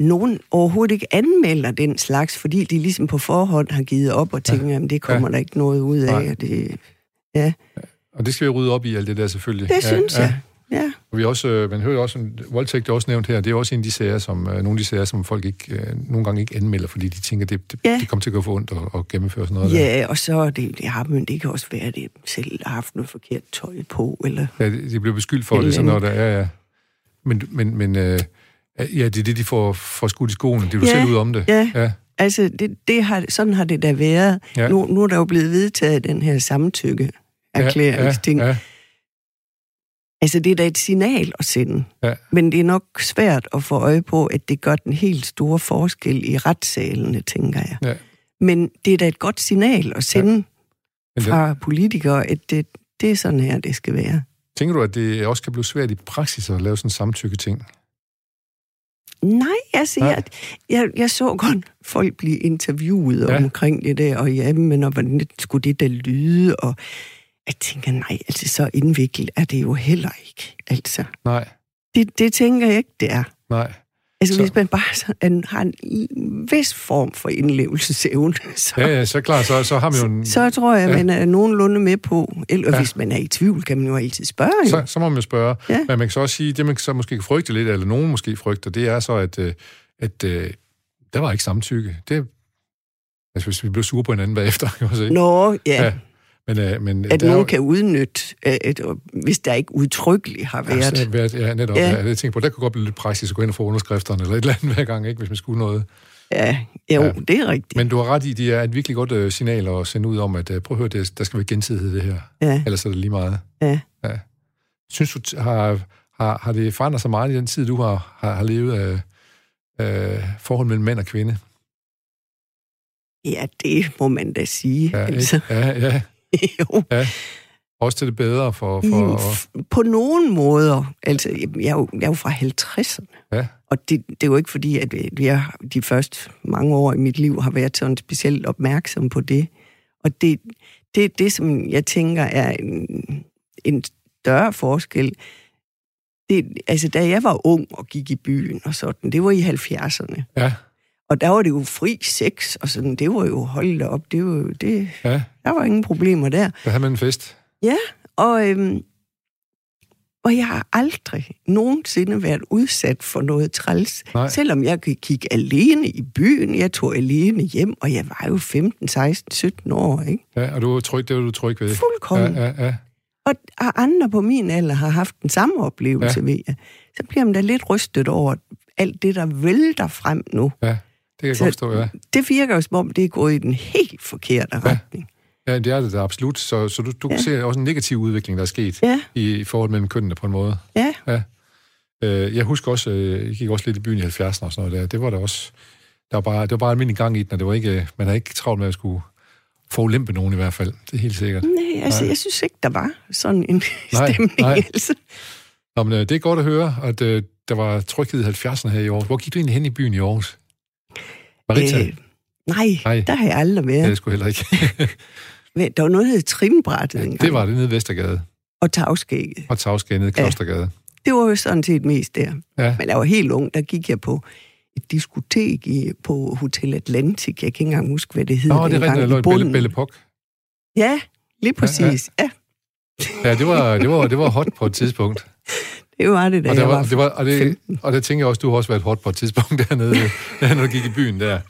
[SPEAKER 2] nogen overhovedet ikke anmelder den slags, fordi de ligesom på forhånd har givet op og tænker, at det kommer
[SPEAKER 1] Ja.
[SPEAKER 2] der ikke noget ud af.
[SPEAKER 1] Nej.
[SPEAKER 2] Og det, ja,
[SPEAKER 1] Og det skal vi rydde op i, alt det der selvfølgelig.
[SPEAKER 2] det synes jeg. Ja.
[SPEAKER 1] Og vi også, øh, man hører også, en voldtægt er også nævnt her, det er også en af de sager, som, øh, nogle af de sager, som folk ikke, øh, nogle gange ikke anmelder, fordi de tænker, det, det,
[SPEAKER 2] Ja.
[SPEAKER 1] det kommer til at gå for ondt at, at gennemføre sådan noget. der.
[SPEAKER 2] Ja, og så det, det, har, men det kan også være, at det selv har haft noget forkert tøj på, eller...
[SPEAKER 1] Ja, de de bliver beskyldt for
[SPEAKER 2] Et
[SPEAKER 1] det, så
[SPEAKER 2] eller
[SPEAKER 1] når der er... Ja. Men, men, men øh, ja, det er det, de får, får skudt i skoene. Det er du
[SPEAKER 2] Ja,
[SPEAKER 1] selv ud om det.
[SPEAKER 2] ja.
[SPEAKER 1] ja.
[SPEAKER 2] Altså, det, det har, sådan har det da været.
[SPEAKER 1] Ja.
[SPEAKER 2] Ja. Nu, nu er der jo blevet vedtaget den her samtykke erklæringsting.
[SPEAKER 1] Ja, ja,
[SPEAKER 2] Altså, det er da et signal at sende.
[SPEAKER 1] Ja.
[SPEAKER 2] Men det er nok svært at få øje på, at det gør den helt store forskel i retssalene, tænker jeg.
[SPEAKER 1] ja.
[SPEAKER 2] Men det er da et godt signal at sende
[SPEAKER 1] Men det,
[SPEAKER 2] fra politikere, at det, det er sådan her, det skal være.
[SPEAKER 1] tænker du, at det også kan blive svært i praksis at lave sådan en samtykke-ting?
[SPEAKER 2] Nej, altså,
[SPEAKER 1] Nej.
[SPEAKER 2] jeg, jeg, jeg så godt folk blive interviewet
[SPEAKER 1] Ja.
[SPEAKER 2] ja. omkring det der, og jamen, og hvordan skulle det da lyde, og jeg tænker, nej, altså, så indviklet er det jo heller ikke, altså.
[SPEAKER 1] Nej,
[SPEAKER 2] Det, det tænker jeg ikke, det er.
[SPEAKER 1] nej.
[SPEAKER 2] Altså,
[SPEAKER 1] Så-
[SPEAKER 2] så. hvis man bare sådan, har en vis form for indlevelsesevne, så,
[SPEAKER 1] Ja, ja, så klart, så, så har vi jo en...
[SPEAKER 2] så tror jeg,
[SPEAKER 1] Ja.
[SPEAKER 2] man er nogenlunde med på. Eller
[SPEAKER 1] Ja.
[SPEAKER 2] hvis man er i tvivl, kan man jo altid spørge. jo.
[SPEAKER 1] Så, så må man jo spørge.
[SPEAKER 2] Ja.
[SPEAKER 1] Men man kan så også sige, det man så måske kan frygte lidt, eller nogen måske frygter, det er så, at, øh, at øh, der var ikke samtykke. Det, altså, hvis vi blev sure på hinanden bagefter, kan man sige.
[SPEAKER 2] Nå. Ja,
[SPEAKER 1] ja. Men, øh, men
[SPEAKER 2] At
[SPEAKER 1] der er
[SPEAKER 2] nogen
[SPEAKER 1] jo-
[SPEAKER 2] kan udnytte, at, at, hvis der ikke udtrykkeligt har været.
[SPEAKER 1] Ja, været, ja, netop. Ja.
[SPEAKER 2] Ja.
[SPEAKER 1] Ja, jeg tænker på, der kunne godt blive lidt praksis at gå ind og få underskrifterne, eller et eller andet hver gang, ikke, hvis man skulle noget.
[SPEAKER 2] Ja, jo,
[SPEAKER 1] Ja.
[SPEAKER 2] ja. det er rigtigt.
[SPEAKER 1] Men du har ret i, det er et virkelig godt øh, signal at sende ud om, at øh, prøv at høre, det, der skal være gensidighed i det her.
[SPEAKER 2] Ja,
[SPEAKER 1] Ellers er det lige meget.
[SPEAKER 2] ja.
[SPEAKER 1] Synes du, har, har, har det forandret sig meget i den tid, du har, har, har levet af øh, forhold mellem mænd og kvinde?
[SPEAKER 2] ja, det må man da sige.
[SPEAKER 1] Ja,
[SPEAKER 2] altså,
[SPEAKER 1] ikke? ja, ja.
[SPEAKER 2] jo.
[SPEAKER 1] Også til det bedre for... for
[SPEAKER 2] Mm, På nogle måder. Altså, jeg er jo, jeg er jo fra 50'erne.
[SPEAKER 1] ja,
[SPEAKER 2] Og det, det er jo ikke fordi, at jeg de første mange år i mit liv har været sådan specielt opmærksom på det. Og det, det, det som jeg tænker er en, en større forskel, det, altså da jeg var ung og gik i byen og sådan, det var i 70'erne.
[SPEAKER 1] ja,
[SPEAKER 2] Og der var det jo fri sex, og sådan, det var jo, hold da op, det var jo, det,
[SPEAKER 1] ja.
[SPEAKER 2] der var ingen problemer der.
[SPEAKER 1] Der havde man en fest.
[SPEAKER 2] Ja, og, øhm, og jeg har aldrig nogensinde været udsat for noget træls.
[SPEAKER 1] Nej.
[SPEAKER 2] Selvom jeg gik alene i byen, jeg tog alene hjem, og jeg var jo 15, 16, 17 år, ikke?
[SPEAKER 1] Ja, og du var tryg, det var du tryg ved.
[SPEAKER 2] Fuldkommen.
[SPEAKER 1] Ja, ja, ja.
[SPEAKER 2] Og, og andre på min alder har haft den samme oplevelse
[SPEAKER 1] Ja.
[SPEAKER 2] ved jeg. Så bliver man da lidt rystet over alt det, der vælter frem nu.
[SPEAKER 1] ja. Det kan jeg
[SPEAKER 2] Så-
[SPEAKER 1] godt forstå, ja.
[SPEAKER 2] Det virker jo som om, det er gået i den helt forkerte
[SPEAKER 1] Ja.
[SPEAKER 2] retning.
[SPEAKER 1] Ja, det er det da absolut. Så, så du, du ja. Ser også en negativ udvikling, der er sket
[SPEAKER 2] Ja,
[SPEAKER 1] i, i forhold mellem kønnene på en måde.
[SPEAKER 2] ja.
[SPEAKER 1] Ja. Øh, jeg husker også, øh, jeg gik også lidt i byen i 70'erne og sådan noget der. Det var der også, der var bare, det var bare almindelig gang i den, og det var ikke, øh, man havde ikke travlt med at skulle forulempe nogen i hvert fald. Det er helt sikkert.
[SPEAKER 2] Nej, altså,
[SPEAKER 1] Nej.
[SPEAKER 2] jeg synes ikke, der var sådan en
[SPEAKER 1] Nej,
[SPEAKER 2] stemning.
[SPEAKER 1] nej.
[SPEAKER 2] Altså.
[SPEAKER 1] Nå, men, øh, det er godt at høre, at øh, der var tryghed i 70'erne her i Aarhus. Hvor gik du egentlig hen i byen i Aarhus? Marita? Øh,
[SPEAKER 2] nej,
[SPEAKER 1] Nej.
[SPEAKER 2] der har jeg aldrig
[SPEAKER 1] ja.
[SPEAKER 2] været.
[SPEAKER 1] Det er sgu heller ikke.
[SPEAKER 2] Ja. Der var noget, der hed Trinbrættet engang.
[SPEAKER 1] det var det nede i Vestergade
[SPEAKER 2] Og Tagskægget.
[SPEAKER 1] og Tavsgade nede i
[SPEAKER 2] Ja.
[SPEAKER 1] Klostergade.
[SPEAKER 2] Det var jo sådan set mest der.
[SPEAKER 1] Ja.
[SPEAKER 2] Men jeg var helt ung, der gik jeg på et diskotek i, på Hotel Atlantic. Jeg kan ikke engang huske, hvad det hed
[SPEAKER 1] Nå, det er rigtigt, der lå Belle, Pok.
[SPEAKER 2] Ja, lige præcis. Ja,
[SPEAKER 1] Ja, det var, det, var, det var hot på et tidspunkt.
[SPEAKER 2] Det var det, da
[SPEAKER 1] Og, der
[SPEAKER 2] var,
[SPEAKER 1] var, det var, og, det,
[SPEAKER 2] 15.
[SPEAKER 1] og det tænker jeg også, du har også været hot på et tidspunkt dernede, når du gik i byen der.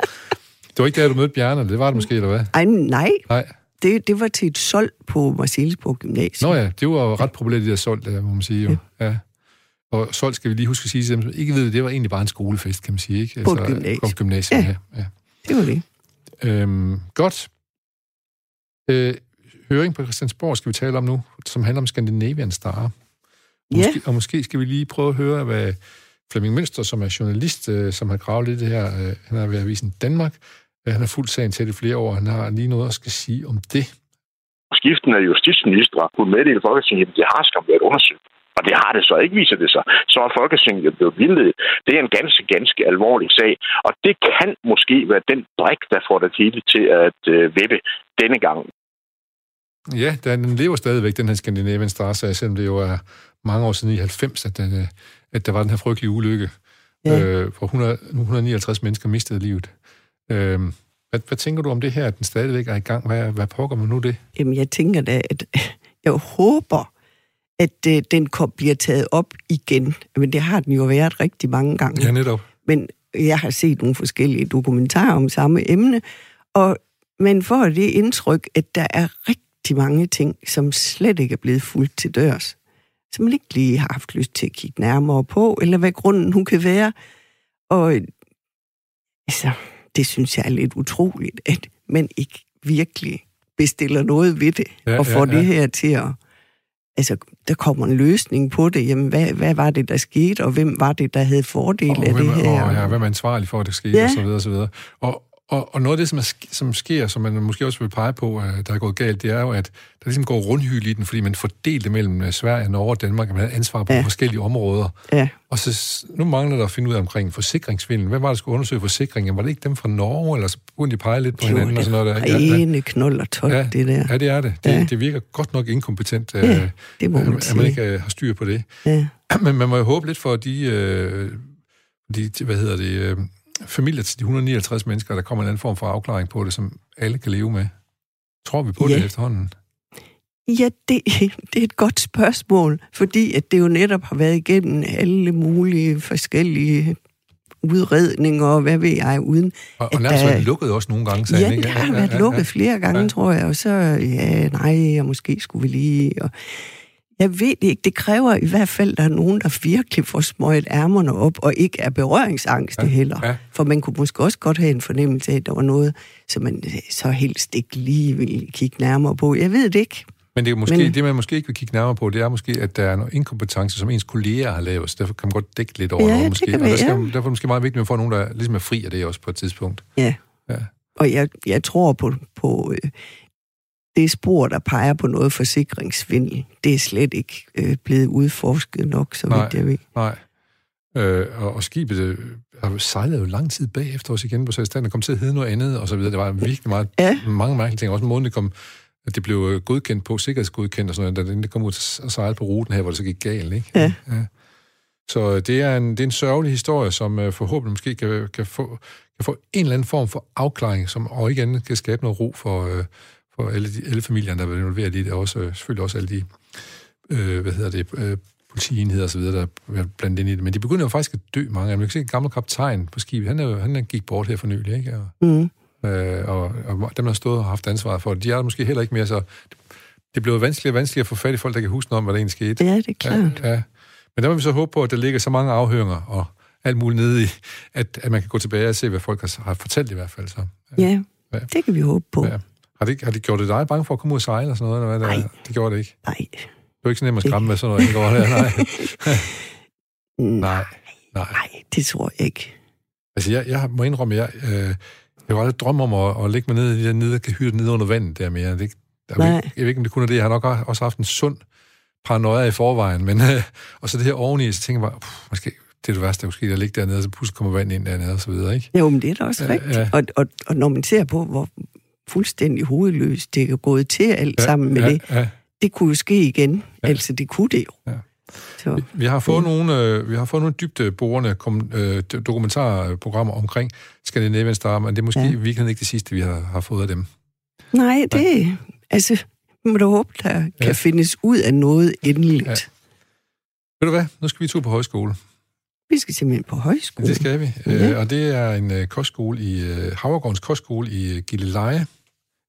[SPEAKER 1] Det var ikke der, du mødte Bjarne, det var det måske, eller hvad?
[SPEAKER 2] Ej, nej,
[SPEAKER 1] Nej.
[SPEAKER 2] det, det var til et solg på Marcellesborg Gymnasium.
[SPEAKER 1] Nå ja, det var jo ret populært, de der solgt, der, må man sige jo. Ja. Og solgt skal vi lige huske at sige til dem, som ikke ved det, det var egentlig bare en skolefest, kan man sige, ikke?
[SPEAKER 2] På et gymnasium.
[SPEAKER 1] På ja.
[SPEAKER 2] Ja.
[SPEAKER 1] ja.
[SPEAKER 2] Det var det.
[SPEAKER 1] Øhm, godt. Øh, høring på Christiansborg skal vi tale om nu, som handler om Scandinavian Star.
[SPEAKER 2] Ja.
[SPEAKER 1] Måske, og måske skal vi lige prøve at høre, hvad Flemming Mønster, som er journalist, øh, som har gravet lidt det her, øh, han har været Avisen Danmark, øh, han har fulgt sagen til det flere år, han har lige noget at skal sige om det.
[SPEAKER 3] skiftende justitsminister kunne meddele Folketinget, at det har skam været undersøgt. Og det har det så ikke, viser det sig. Så er Folketinget jo blevet vildledet. Det er en ganske, ganske alvorlig sag. Og det kan måske være den brik, der får det hele til at øh, vippe denne gang.
[SPEAKER 1] Ja, den lever stadigvæk, den her Scandinavian Star-sag, selvom det jo er mange år siden i 90, at, den, øh, at der var den her frygtelige ulykke,
[SPEAKER 2] Ja.
[SPEAKER 1] øh, hvor 100, 159 mennesker mistede livet. Øh, hvad, hvad tænker du om det her, at den stadigvæk er i gang? Hvad, hvad pågår man nu det?
[SPEAKER 2] Jamen, jeg tænker da, at jeg håber, at øh, den bliver taget op igen. Men det har den jo været rigtig mange gange.
[SPEAKER 1] Ja, netop.
[SPEAKER 2] Men jeg har set nogle forskellige dokumentarer om samme emne, og man får det indtryk, at der er rigtig mange ting, som slet ikke er blevet fuldt til dørs. Som man ikke lige har haft lyst til at kigge nærmere på, eller hvad grunden nu kan være. Og altså, det synes jeg er lidt utroligt, at man ikke virkelig bestiller noget ved det,
[SPEAKER 1] Ja,
[SPEAKER 2] ja, og
[SPEAKER 1] ja,
[SPEAKER 2] får
[SPEAKER 1] ja.
[SPEAKER 2] det her til at... Altså, der kommer en løsning på det. Jamen, hvad, hvad var det, der skete, og hvem var det, der havde fordel
[SPEAKER 1] og
[SPEAKER 2] af
[SPEAKER 1] hvem,
[SPEAKER 2] det her?
[SPEAKER 1] Og, ja, hvem er ansvarlig for, at det sker,
[SPEAKER 2] Ja.
[SPEAKER 1] og så videre, og så videre. Og, og, og noget af det, som, er, som sker, som man måske også vil pege på, øh, der er gået galt, det er jo, at der ligesom går rundhyl i den, fordi man fordelte det mellem øh, Sverige, Norge og Danmark, at man havde ansvar på
[SPEAKER 2] Ja.
[SPEAKER 1] ja. forskellige områder.
[SPEAKER 2] Ja,
[SPEAKER 1] Og så nu mangler der at finde ud af omkring forsikringsvindel. Hvad var det, der skulle undersøge forsikringen? Var det ikke dem fra Norge, eller så begyndte de pege lidt på
[SPEAKER 2] jo,
[SPEAKER 1] hinanden og sådan noget der?
[SPEAKER 2] Ja,
[SPEAKER 1] Ja, ja.
[SPEAKER 2] ene knold og tolv,
[SPEAKER 1] Ja,
[SPEAKER 2] det der.
[SPEAKER 1] ja, det er det. Det,
[SPEAKER 2] Ja.
[SPEAKER 1] det virker godt nok inkompetent,
[SPEAKER 2] Ja,
[SPEAKER 1] øh,
[SPEAKER 2] det må man
[SPEAKER 1] at man
[SPEAKER 2] sige.
[SPEAKER 1] ikke øh, har styr på det.
[SPEAKER 2] Ja.
[SPEAKER 1] Men man må jo håbe lidt for de, øh, de hvad hedder det, familier til de 159 mennesker, der kommer en anden form for afklaring på det, som alle kan leve med. Tror vi på
[SPEAKER 2] Ja.
[SPEAKER 1] det efterhånden?
[SPEAKER 2] Ja, det, det er et godt spørgsmål, fordi at det jo netop har været igennem alle mulige forskellige udredninger, og hvad ved jeg, uden...
[SPEAKER 1] Og, og nærmest
[SPEAKER 2] der-
[SPEAKER 1] været lukket også nogle gange, sagde
[SPEAKER 2] Ja,
[SPEAKER 1] han,
[SPEAKER 2] det
[SPEAKER 1] ikke?
[SPEAKER 2] har været lukket flere gange,
[SPEAKER 1] Ja.
[SPEAKER 2] tror jeg, og så, ja, nej, og måske skulle vi lige... Og jeg ved det ikke, det kræver i hvert fald, at der er nogen, der virkelig får smøget ærmerne op, og ikke er berøringsangste
[SPEAKER 1] Ja,
[SPEAKER 2] heller.
[SPEAKER 1] ja.
[SPEAKER 2] For man kunne måske også godt have en fornemmelse af, at der var noget, som man øh, så helst ikke lige ville kigge nærmere på. Jeg ved det ikke.
[SPEAKER 1] Men det, er måske,
[SPEAKER 2] Men-
[SPEAKER 1] det, man måske ikke vil kigge nærmere på, det er måske, at der er noget inkompetence, som ens kolleger har lavet, så derfor kan man godt dække lidt over
[SPEAKER 2] Ja,
[SPEAKER 1] noget
[SPEAKER 2] det
[SPEAKER 1] måske.
[SPEAKER 2] kan
[SPEAKER 1] og der skal,
[SPEAKER 2] ja.
[SPEAKER 1] derfor er det måske meget vigtigt, at man får nogen, der ligesom er fri af det også på et tidspunkt.
[SPEAKER 2] Ja.
[SPEAKER 1] Ja.
[SPEAKER 2] Og jeg, jeg tror på, på det spor, der peger på noget forsikringsvindel. Det er slet ikke øh, blevet udforsket nok, så
[SPEAKER 1] Nej.
[SPEAKER 2] vidt jeg ved.
[SPEAKER 1] Nej. Øh, og, og skibet øh, har sejlet jo lang tid bagefter os igen på selvstand, og kom til at hedde noget andet, og så videre. Det var virkelig meget,
[SPEAKER 2] Ja.
[SPEAKER 1] mange mærkelige ting. Også måden, det kom, at det blev øh, godkendt på, sikkerhedsgodkendt og sådan noget, da det kom ud og sejlede på ruten her, hvor det så gik galt, ikke?
[SPEAKER 2] Ja.
[SPEAKER 1] ja. Så øh, det er, en, det er en sørgelig historie, som øh, forhåbentlig måske kan, kan, få, kan få en eller anden form for afklaring, som og igen kan skabe noget ro for, øh, for alle, de, alle familierne, der er involveret i det, og også, selvfølgelig også alle de, øh, hvad hedder det, øh, politienheder og så videre, der er blandt ind i det. Men de begynder jo faktisk at dø, mange af dem. Jeg kan se en gammel kaptajn på skibet, han, er, han gik bort her for nylig, ikke? Og,
[SPEAKER 2] Mm.
[SPEAKER 1] øh, og, og dem, der har stået og haft ansvaret for det, de er der måske heller ikke mere, så det bliver vanskeligere og vanskeligere at få fat i folk, der kan huske noget om, hvad der egentlig skete.
[SPEAKER 2] Ja, det er klart.
[SPEAKER 1] Ja, ja. Men der må vi så håbe på, at der ligger så mange afhøringer og alt muligt nede i, at, at man kan gå tilbage og se, hvad folk har, har fortalt i hvert fald. Så.
[SPEAKER 2] Ja,
[SPEAKER 1] Ja.
[SPEAKER 2] det kan vi håbe på.
[SPEAKER 1] Ja. Har, det, har det gjort det dig bange for at komme ud og sejle og sådan noget? Eller hvad?
[SPEAKER 2] Nej.
[SPEAKER 1] Det gjorde det ikke.
[SPEAKER 2] Nej.
[SPEAKER 1] Det var ikke så nemt at skræmme med sådan noget, ikke over der. Nej. Nej. Nej.
[SPEAKER 2] Nej, det tror jeg ikke.
[SPEAKER 1] Altså, jeg, jeg må indrømme, jeg, øh, jeg var lidt drømme om at, at lægge mig ned i de der nede, hytte nede under vandet der mere. Det, der,
[SPEAKER 2] Nej.
[SPEAKER 1] jeg, jeg ved ikke, om det kun er det. Jeg har nok også haft en sund paranoia i forvejen, men øh, og så det her oveni, så tænker jeg bare, pff, måske, det er det værste, der kunne ske, at ligge dernede, og så pludselig kommer vand ind dernede, og så videre, ikke?
[SPEAKER 2] Jo, men det er da også
[SPEAKER 1] Ja,
[SPEAKER 2] rigtigt.
[SPEAKER 1] ja.
[SPEAKER 2] Og, og, og når man ser på, hvor fuldstændig hovedløst det er gået til alt
[SPEAKER 1] Ja,
[SPEAKER 2] sammen med
[SPEAKER 1] ja,
[SPEAKER 2] det,
[SPEAKER 1] Ja.
[SPEAKER 2] det kunne jo ske igen.
[SPEAKER 1] Ja.
[SPEAKER 2] Altså, det kunne det jo.
[SPEAKER 1] Ja.
[SPEAKER 2] Så,
[SPEAKER 1] Vi har fået nogle, øh, vi har fået nogle dybdeborende kom, øh, do- dokumentarprogrammer omkring Scandinavian Star, men det er måske
[SPEAKER 2] Ja.
[SPEAKER 1] ja. virkelig ikke det sidste, vi har, har fået af dem.
[SPEAKER 2] nej, det... Altså, vi må da håbe, der ja. kan findes ud af noget endeligt.
[SPEAKER 1] Ja.
[SPEAKER 2] Ja.
[SPEAKER 1] Ved du hvad? Nu skal vi to på højskole.
[SPEAKER 2] Vi skal simpelthen på højskole.
[SPEAKER 1] Det skal vi.
[SPEAKER 2] Ja.
[SPEAKER 1] Øh, og det er en øh, kostskole i øh, Havregårdens kostskole i øh, Gilleleje.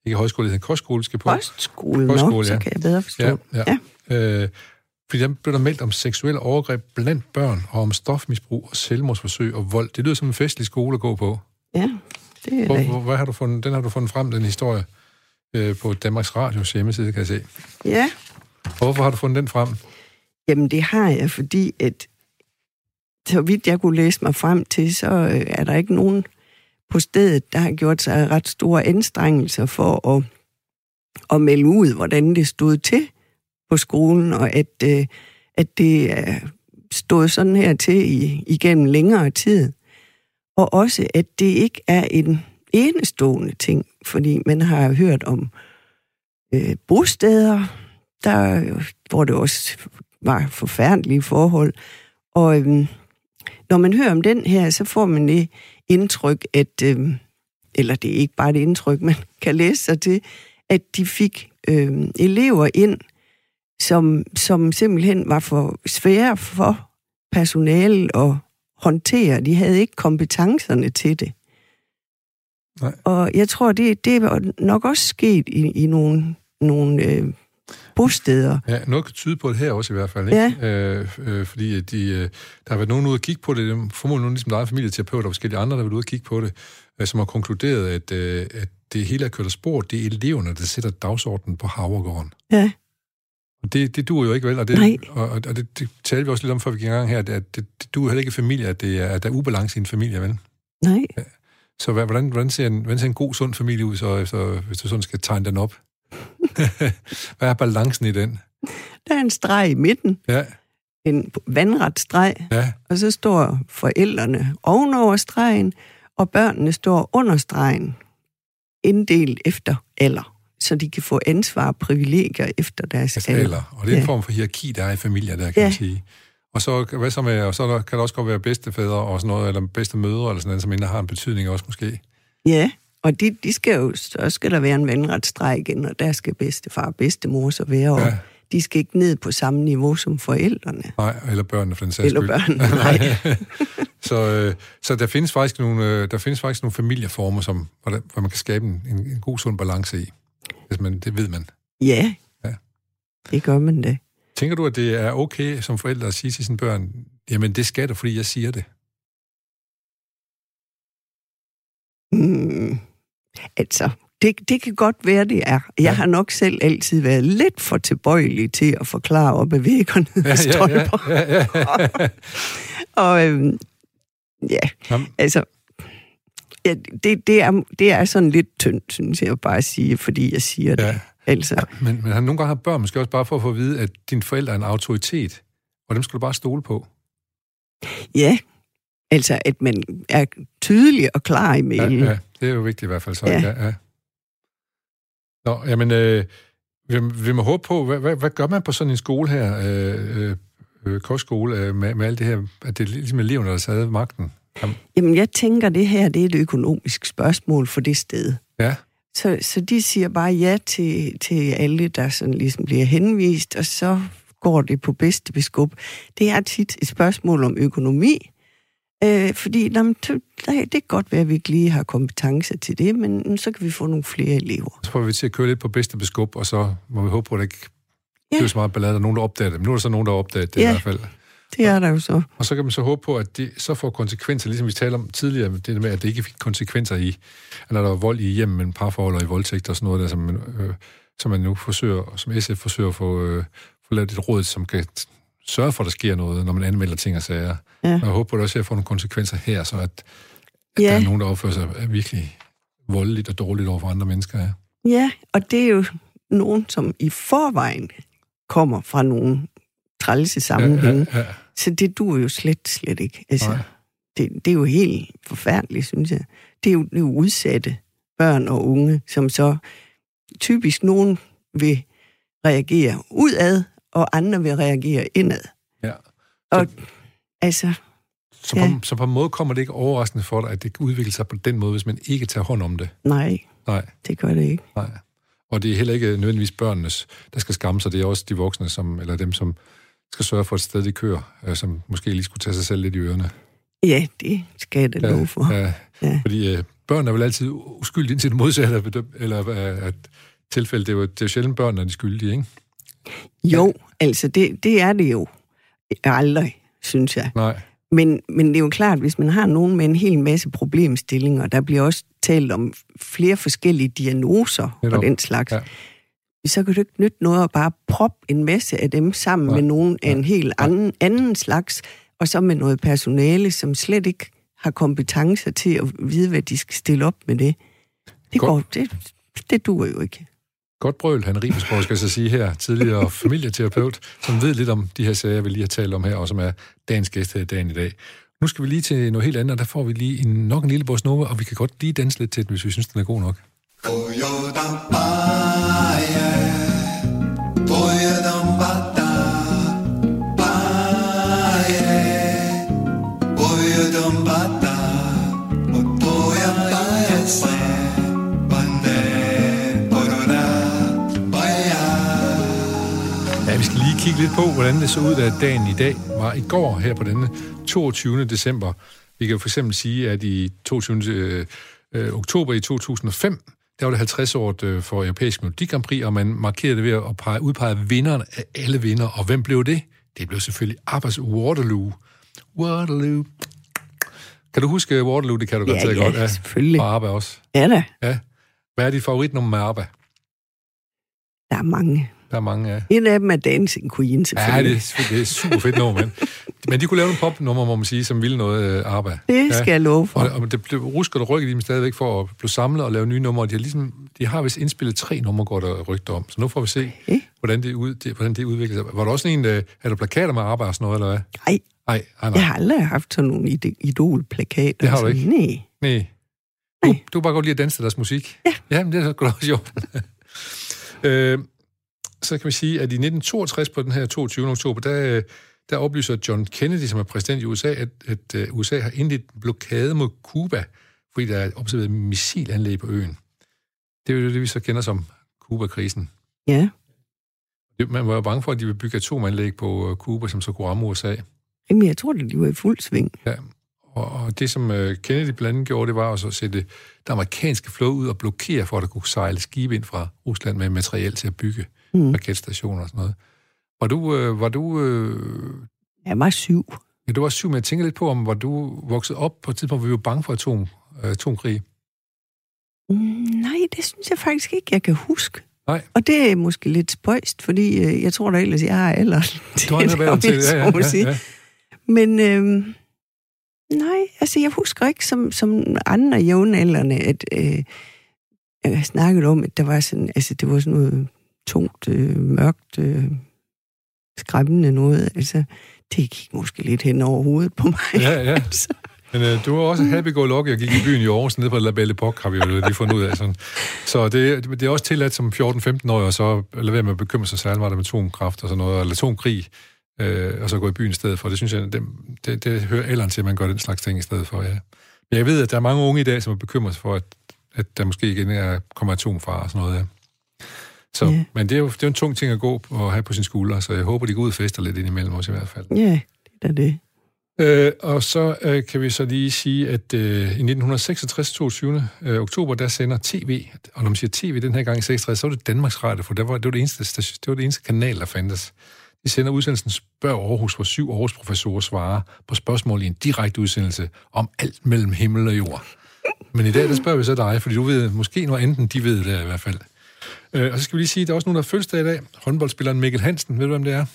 [SPEAKER 1] Ikke højskole, det hedder kostskole, skal på.
[SPEAKER 2] Kostskole,
[SPEAKER 1] Kostskole,
[SPEAKER 2] så
[SPEAKER 1] ja.
[SPEAKER 2] kan jeg bedre forstå.
[SPEAKER 1] Ja, ja.
[SPEAKER 2] Ja.
[SPEAKER 1] Øh, fordi der blev der meldt om seksuelle overgreb blandt børn, og om stofmisbrug og selvmordsforsøg og vold. Det lyder som en festlig skole at gå på.
[SPEAKER 2] ja det er
[SPEAKER 1] Hvor, hvor, hvad har du fundet, den har du fundet frem, den historie, øh, på Danmarks Radios hjemmeside, kan jeg se.
[SPEAKER 2] Ja,
[SPEAKER 1] hvorfor har du fundet den frem?
[SPEAKER 2] Jamen, det har jeg, fordi at så vidt jeg kunne læse mig frem til, så øh, er der ikke nogen på stedet, der har gjort sig ret store anstrengelser for at, at melde ud, hvordan det stod til på skolen, og at, øh, at det øh, er stået sådan her til i, igennem længere tid. Og også, at det ikke er en enestående ting, fordi man har hørt om øh, bosteder, der, hvor det også var forfærdelige forhold. Og øhm, når man hører om den her, så får man det indtryk, at, øh, eller det er ikke bare et indtryk, man kan læse sig til, at de fik øh, elever ind, som, som simpelthen var for svære for personalet at håndtere. De havde ikke kompetencerne til det. Nej. Og jeg tror, det, det er nok også sket i, i nogle, nogle øh, bosteder.
[SPEAKER 1] Ja, noget kan tyde på det her også i hvert fald, ikke? Ja. Øh, øh, fordi de, øh, der har været nogen ude at kigge på det, formodentlig nogen ligesom der er familieterapeut og forskellige andre, der har været ude at kigge på det, øh, som har konkluderet, at, øh, at det hele er kørt af spor, det er eleverne, der sætter dagsordenen på Havregården.
[SPEAKER 2] Ja.
[SPEAKER 1] Og det, det duer jo ikke vel, og det, og, og det, det talte vi også lidt om, før vi gik i gang her, at det, det duer heller ikke i familie, at, det er, at der er ubalance i en familie, vel?
[SPEAKER 2] Nej. Ja.
[SPEAKER 1] Så hvordan, hvordan, ser en, hvordan ser en god, sund familie ud, så, så, hvis du sådan skal tegne den op? Hvad er balancen i den?
[SPEAKER 2] Der er en streg i midten.
[SPEAKER 1] Ja.
[SPEAKER 2] En vandret streg.
[SPEAKER 1] Ja.
[SPEAKER 2] Og så står forældrene ovenover stregen, og børnene står under stregen, inddelt efter alder så de kan få ansvar og privilegier efter deres altså alder. alder.
[SPEAKER 1] Og det er en ja. form for hierarki, der er i familier, der kan ja. man sige. Og så, hvad så, med, og så kan der også godt være bedstefædre og sådan noget, eller bedste mødre, eller sådan noget, som inden har en betydning også måske.
[SPEAKER 2] Ja, og de, de skal jo, så skal der være en vandretstreg igen, og der skal bedstefar og bedstemor så være, og ja. de skal ikke ned på samme niveau som forældrene.
[SPEAKER 1] Nej, eller børnene for den sags
[SPEAKER 2] Eller børnene, nej.
[SPEAKER 1] så, øh, så der findes faktisk nogle, øh, der findes faktisk nogle familieformer, som, hvor, der, hvor man kan skabe en, en god, sund balance i. Hvis man, det ved man.
[SPEAKER 2] Ja, ja, det gør man det.
[SPEAKER 1] Tænker du, at det er okay som forældre at sige til sine børn, jamen det skal du, fordi jeg siger det?
[SPEAKER 2] Mm, altså, det, det kan godt være, det er. Jeg ja. har nok selv altid været lidt for tilbøjelig til at forklare op ad væggerne ja, ja, ja, ja, ja. og øhm, ja, Jamen. altså, ja, det, det, er, det er sådan lidt tyndt, synes jeg bare at sige, fordi jeg siger ja. det. Altså. Ja,
[SPEAKER 1] men, men nogle gange har børn måske også bare for at få at vide, at din forældre er en autoritet, og dem skal du bare stole på.
[SPEAKER 2] Ja, altså at man er tydelig og klar i mailen.
[SPEAKER 1] Ja, ja, det er jo vigtigt i hvert fald. Så, ja. Ja, ja. Nå, jamen, øh, vi, vi må håbe på, hvad, hvad, hvad gør man på sådan en skole her, øh, øh, kostskole, øh, med, med alt det her, at det er ligesom eleverne, der har taget magten?
[SPEAKER 2] Jamen. Jamen, jeg tænker, det her det er et økonomisk spørgsmål for det sted.
[SPEAKER 1] Ja.
[SPEAKER 2] Så, så de siger bare ja til, til alle, der sådan ligesom bliver henvist, og så går det på bedste beskub. Det er tit et spørgsmål om økonomi, øh, fordi jamen, det kan godt være, at vi ikke lige har kompetence til det, men så kan vi få nogle flere elever.
[SPEAKER 1] Så får vi til at køre lidt på bedste beskub, og så må vi håbe på, at det ikke ja. bliver så meget ballade, der er nogen, der opdager det. Men nu er der så nogen, der opdager det ja. i hvert fald.
[SPEAKER 2] Det er der jo så.
[SPEAKER 1] Og så kan man så håbe på, at det så får konsekvenser, ligesom vi talte om tidligere, det med, at det ikke fik konsekvenser i, at når der var vold i hjemmen mellem parforhold og i voldtægt og sådan noget der, som man, øh, som man nu forsøger, som SF forsøger at få, øh, få lavet et råd, som kan sørge for, at der sker noget, når man anmelder ting og sager. Ja. Og jeg håber at også får nogle konsekvenser her, så at, at ja. der er nogen, der opfører sig virkelig voldeligt og dårligt over for andre mennesker. Ja,
[SPEAKER 2] ja og det er jo nogen, som i forvejen kommer fra nogle trælse sammenhænge. Ja, ja, ja. Så det duer jo slet, slet ikke. Altså, det, det er jo helt forfærdeligt, synes jeg. Det er jo, det er jo udsatte børn og unge, som så typisk nogen vil reagere udad, og andre vil reagere indad.
[SPEAKER 1] Ja.
[SPEAKER 2] Og altså...
[SPEAKER 1] Så på, ja. så på en måde kommer det ikke overraskende for dig, at det udvikler sig på den måde, hvis man ikke tager hånd om det?
[SPEAKER 2] Nej,
[SPEAKER 1] Nej.
[SPEAKER 2] det gør det ikke.
[SPEAKER 1] Nej. Og det er heller ikke nødvendigvis børnenes, der skal skamme sig, det er også de voksne, som, eller dem, som skal sørge for et sted, de kører, øh, som måske lige skulle tage sig selv lidt i ørerne.
[SPEAKER 2] Ja, det skal jeg da love for.
[SPEAKER 1] Ja, ja. Fordi øh, børn er vel altid uskyldige indtil det modsatte eller øh, at tilfælde, det er jo, det er jo sjældent børn, er de skyldige, ikke?
[SPEAKER 2] Jo, altså det, det er det jo aldrig, synes jeg.
[SPEAKER 1] Nej.
[SPEAKER 2] Men, men det er jo klart, hvis man har nogen med en hel masse problemstillinger, der bliver også talt om flere forskellige diagnoser og den slags, ja. så kan du ikke nytte noget at bare proppe en masse af dem sammen
[SPEAKER 1] Nej.
[SPEAKER 2] med nogen af en helt anden, anden slags, og så med noget personale, som slet ikke har kompetencer til at vide, hvad de skal stille op med det. Det,
[SPEAKER 1] Godt.
[SPEAKER 2] går, det, det duer jo ikke.
[SPEAKER 1] Godt brøl, han Ribesborg, skal jeg så sige her, tidligere familieterapeut, som ved lidt om de her sager, vi lige har talt om her, og som er dagens gæst her i dagen i dag. Nu skal vi lige til noget helt andet, og der får vi lige en, nok en lille bossa nova, og vi kan godt lige danse lidt til den, hvis vi synes, den er god nok. Ja, kigge lidt på, hvordan det så ud, da dagen i dag var i går her på denne 22. december. Vi kan jo for eksempel sige, at i 22. Øh, øh, oktober i 2005, der var det 50 år øh, for Europæisk Melodi Grand Prix, og man markerede det ved at pege, udpege vinderne af alle vinder. Og hvem blev det? Det blev selvfølgelig Abbas Waterloo. Waterloo. Kan du huske Waterloo? Det kan du
[SPEAKER 2] Ja,
[SPEAKER 1] godt
[SPEAKER 2] ja,
[SPEAKER 1] godt.
[SPEAKER 2] selvfølgelig.
[SPEAKER 1] Og ABBA også.
[SPEAKER 2] Ja da,
[SPEAKER 1] Ja. Hvad er dit favoritnummer med ABBA?
[SPEAKER 2] der er mange.
[SPEAKER 1] Der er mange af.
[SPEAKER 2] En af dem er Dancing Queen,
[SPEAKER 1] Ja,
[SPEAKER 2] selvfølgelig.
[SPEAKER 1] det er, det er super fedt nummer, men, men de kunne lave en popnummer, må man sige, som ville noget øh, ABBA.
[SPEAKER 2] det skal
[SPEAKER 1] ja.
[SPEAKER 2] jeg love for.
[SPEAKER 1] Og, og det blev rusket og rykket de dem stadigvæk for at blive samlet og lave nye numre. De har, ligesom, de har vist indspillet tre numre, går der rygter om. Så nu får vi se,
[SPEAKER 2] Okay.
[SPEAKER 1] hvordan det, ud, det, hvordan det udvikler sig. Var der også en, øh, er der plakater med ABBA og sådan noget, eller hvad?
[SPEAKER 2] Nej,
[SPEAKER 1] Nej, nej,
[SPEAKER 2] jeg
[SPEAKER 1] nej.
[SPEAKER 2] har aldrig haft sådan nogle idolplakater.
[SPEAKER 1] Det har du ikke?
[SPEAKER 2] Nej.
[SPEAKER 1] nej. Du, du kan bare godt lide at danse deres musik.
[SPEAKER 2] Ja.
[SPEAKER 1] Jamen, det er sgu da også sjovt. øh, så kan vi sige, at i 1962 på den her 22. oktober, der, øh, der oplyser John Kennedy, som er præsident i USA, at, at uh, USA har indledt en blokade mod Cuba, fordi der er observeret et missilanlæg på øen. Det er jo det, vi så kender som Cuba-krisen.
[SPEAKER 2] Ja,
[SPEAKER 1] Det- Man var jo bange for, at de ville bygge atomanlæg på øh, Cuba, som så kunne ramme USA.
[SPEAKER 2] Jamen, jeg tror, at de var i fuld sving.
[SPEAKER 1] Ja. Og, det, som øh, Kennedy blandt andet gjorde, det var også at sætte det amerikanske flåde ud og blokere for, at der kunne sejle skibe ind fra Rusland med materiel til at bygge
[SPEAKER 2] Mm.
[SPEAKER 1] raketstationer og sådan noget. Var du, øh, var du, øh,
[SPEAKER 2] Jeg var syv.
[SPEAKER 1] ja, du var syv, men jeg tænker lidt på, om var du vokset op på et tidspunkt, hvor vi var bange for atom, øh, atomkrig?
[SPEAKER 2] Mm, nej, det synes jeg faktisk ikke, jeg kan huske.
[SPEAKER 1] Nej.
[SPEAKER 2] Og det er måske lidt spøjst, fordi øh, jeg tror da ellers, jeg har alder
[SPEAKER 1] Du har netop været til det, ja, ja, ja, ja.
[SPEAKER 2] Men øh, nej, altså jeg husker ikke som, som andre jævnaldrende, at øh, jeg snakkede om, at der var sådan, altså det var sådan noget tungt, øh, mørkt, øh, skræmmende noget. Altså, det gik måske lidt hen over hovedet på mig.
[SPEAKER 1] Ja, ja.
[SPEAKER 2] Altså,
[SPEAKER 1] Men øh, du var også happy go lucky og gik i byen i Aarhus nede på La Belle Epoque, har vi jo lige fundet ud af. Sådan. Så det, det er også tilladt som 14-15-årig, og så lade være med at bekymre sig særlig meget om atomkraft og sådan noget, eller atomkrig, øh, og så gå i byen i stedet for. Det synes jeg, det, det, det hører alderen til, at man gør den slags ting i stedet for, ja. Men jeg ved, at der er mange unge i dag, som er bekymret for, at, at der måske igen er, kommer atomfare og sådan noget, ja. Så,
[SPEAKER 2] Ja.
[SPEAKER 1] Men det er, jo, det er jo en tung ting at gå og have på sine skuldre, så jeg håber, de går ud og fester lidt indimellem også i hvert fald.
[SPEAKER 2] ja, det er det.
[SPEAKER 1] Øh, og så øh, kan vi så lige sige, at øh, i 1966, 22. Øh, oktober, der sender TV, og når man siger TV den her gang i 66, så var det Danmarks Radio, for der var, det, var det, eneste, det var det eneste kanal, der fandtes. De sender udsendelsen Spørg Aarhus, hvor syv Aarhus professorer svarer på spørgsmål i en direkte udsendelse om alt mellem himmel og jord. Men i dag, der spørger vi så dig, fordi du ved måske noget andet, end de ved det i hvert fald. Øh, og så skal vi lige sige, at der er også nogen, der har fødselsdag i dag. Håndboldspilleren Mikkel Hansen, ved du, hvem det er?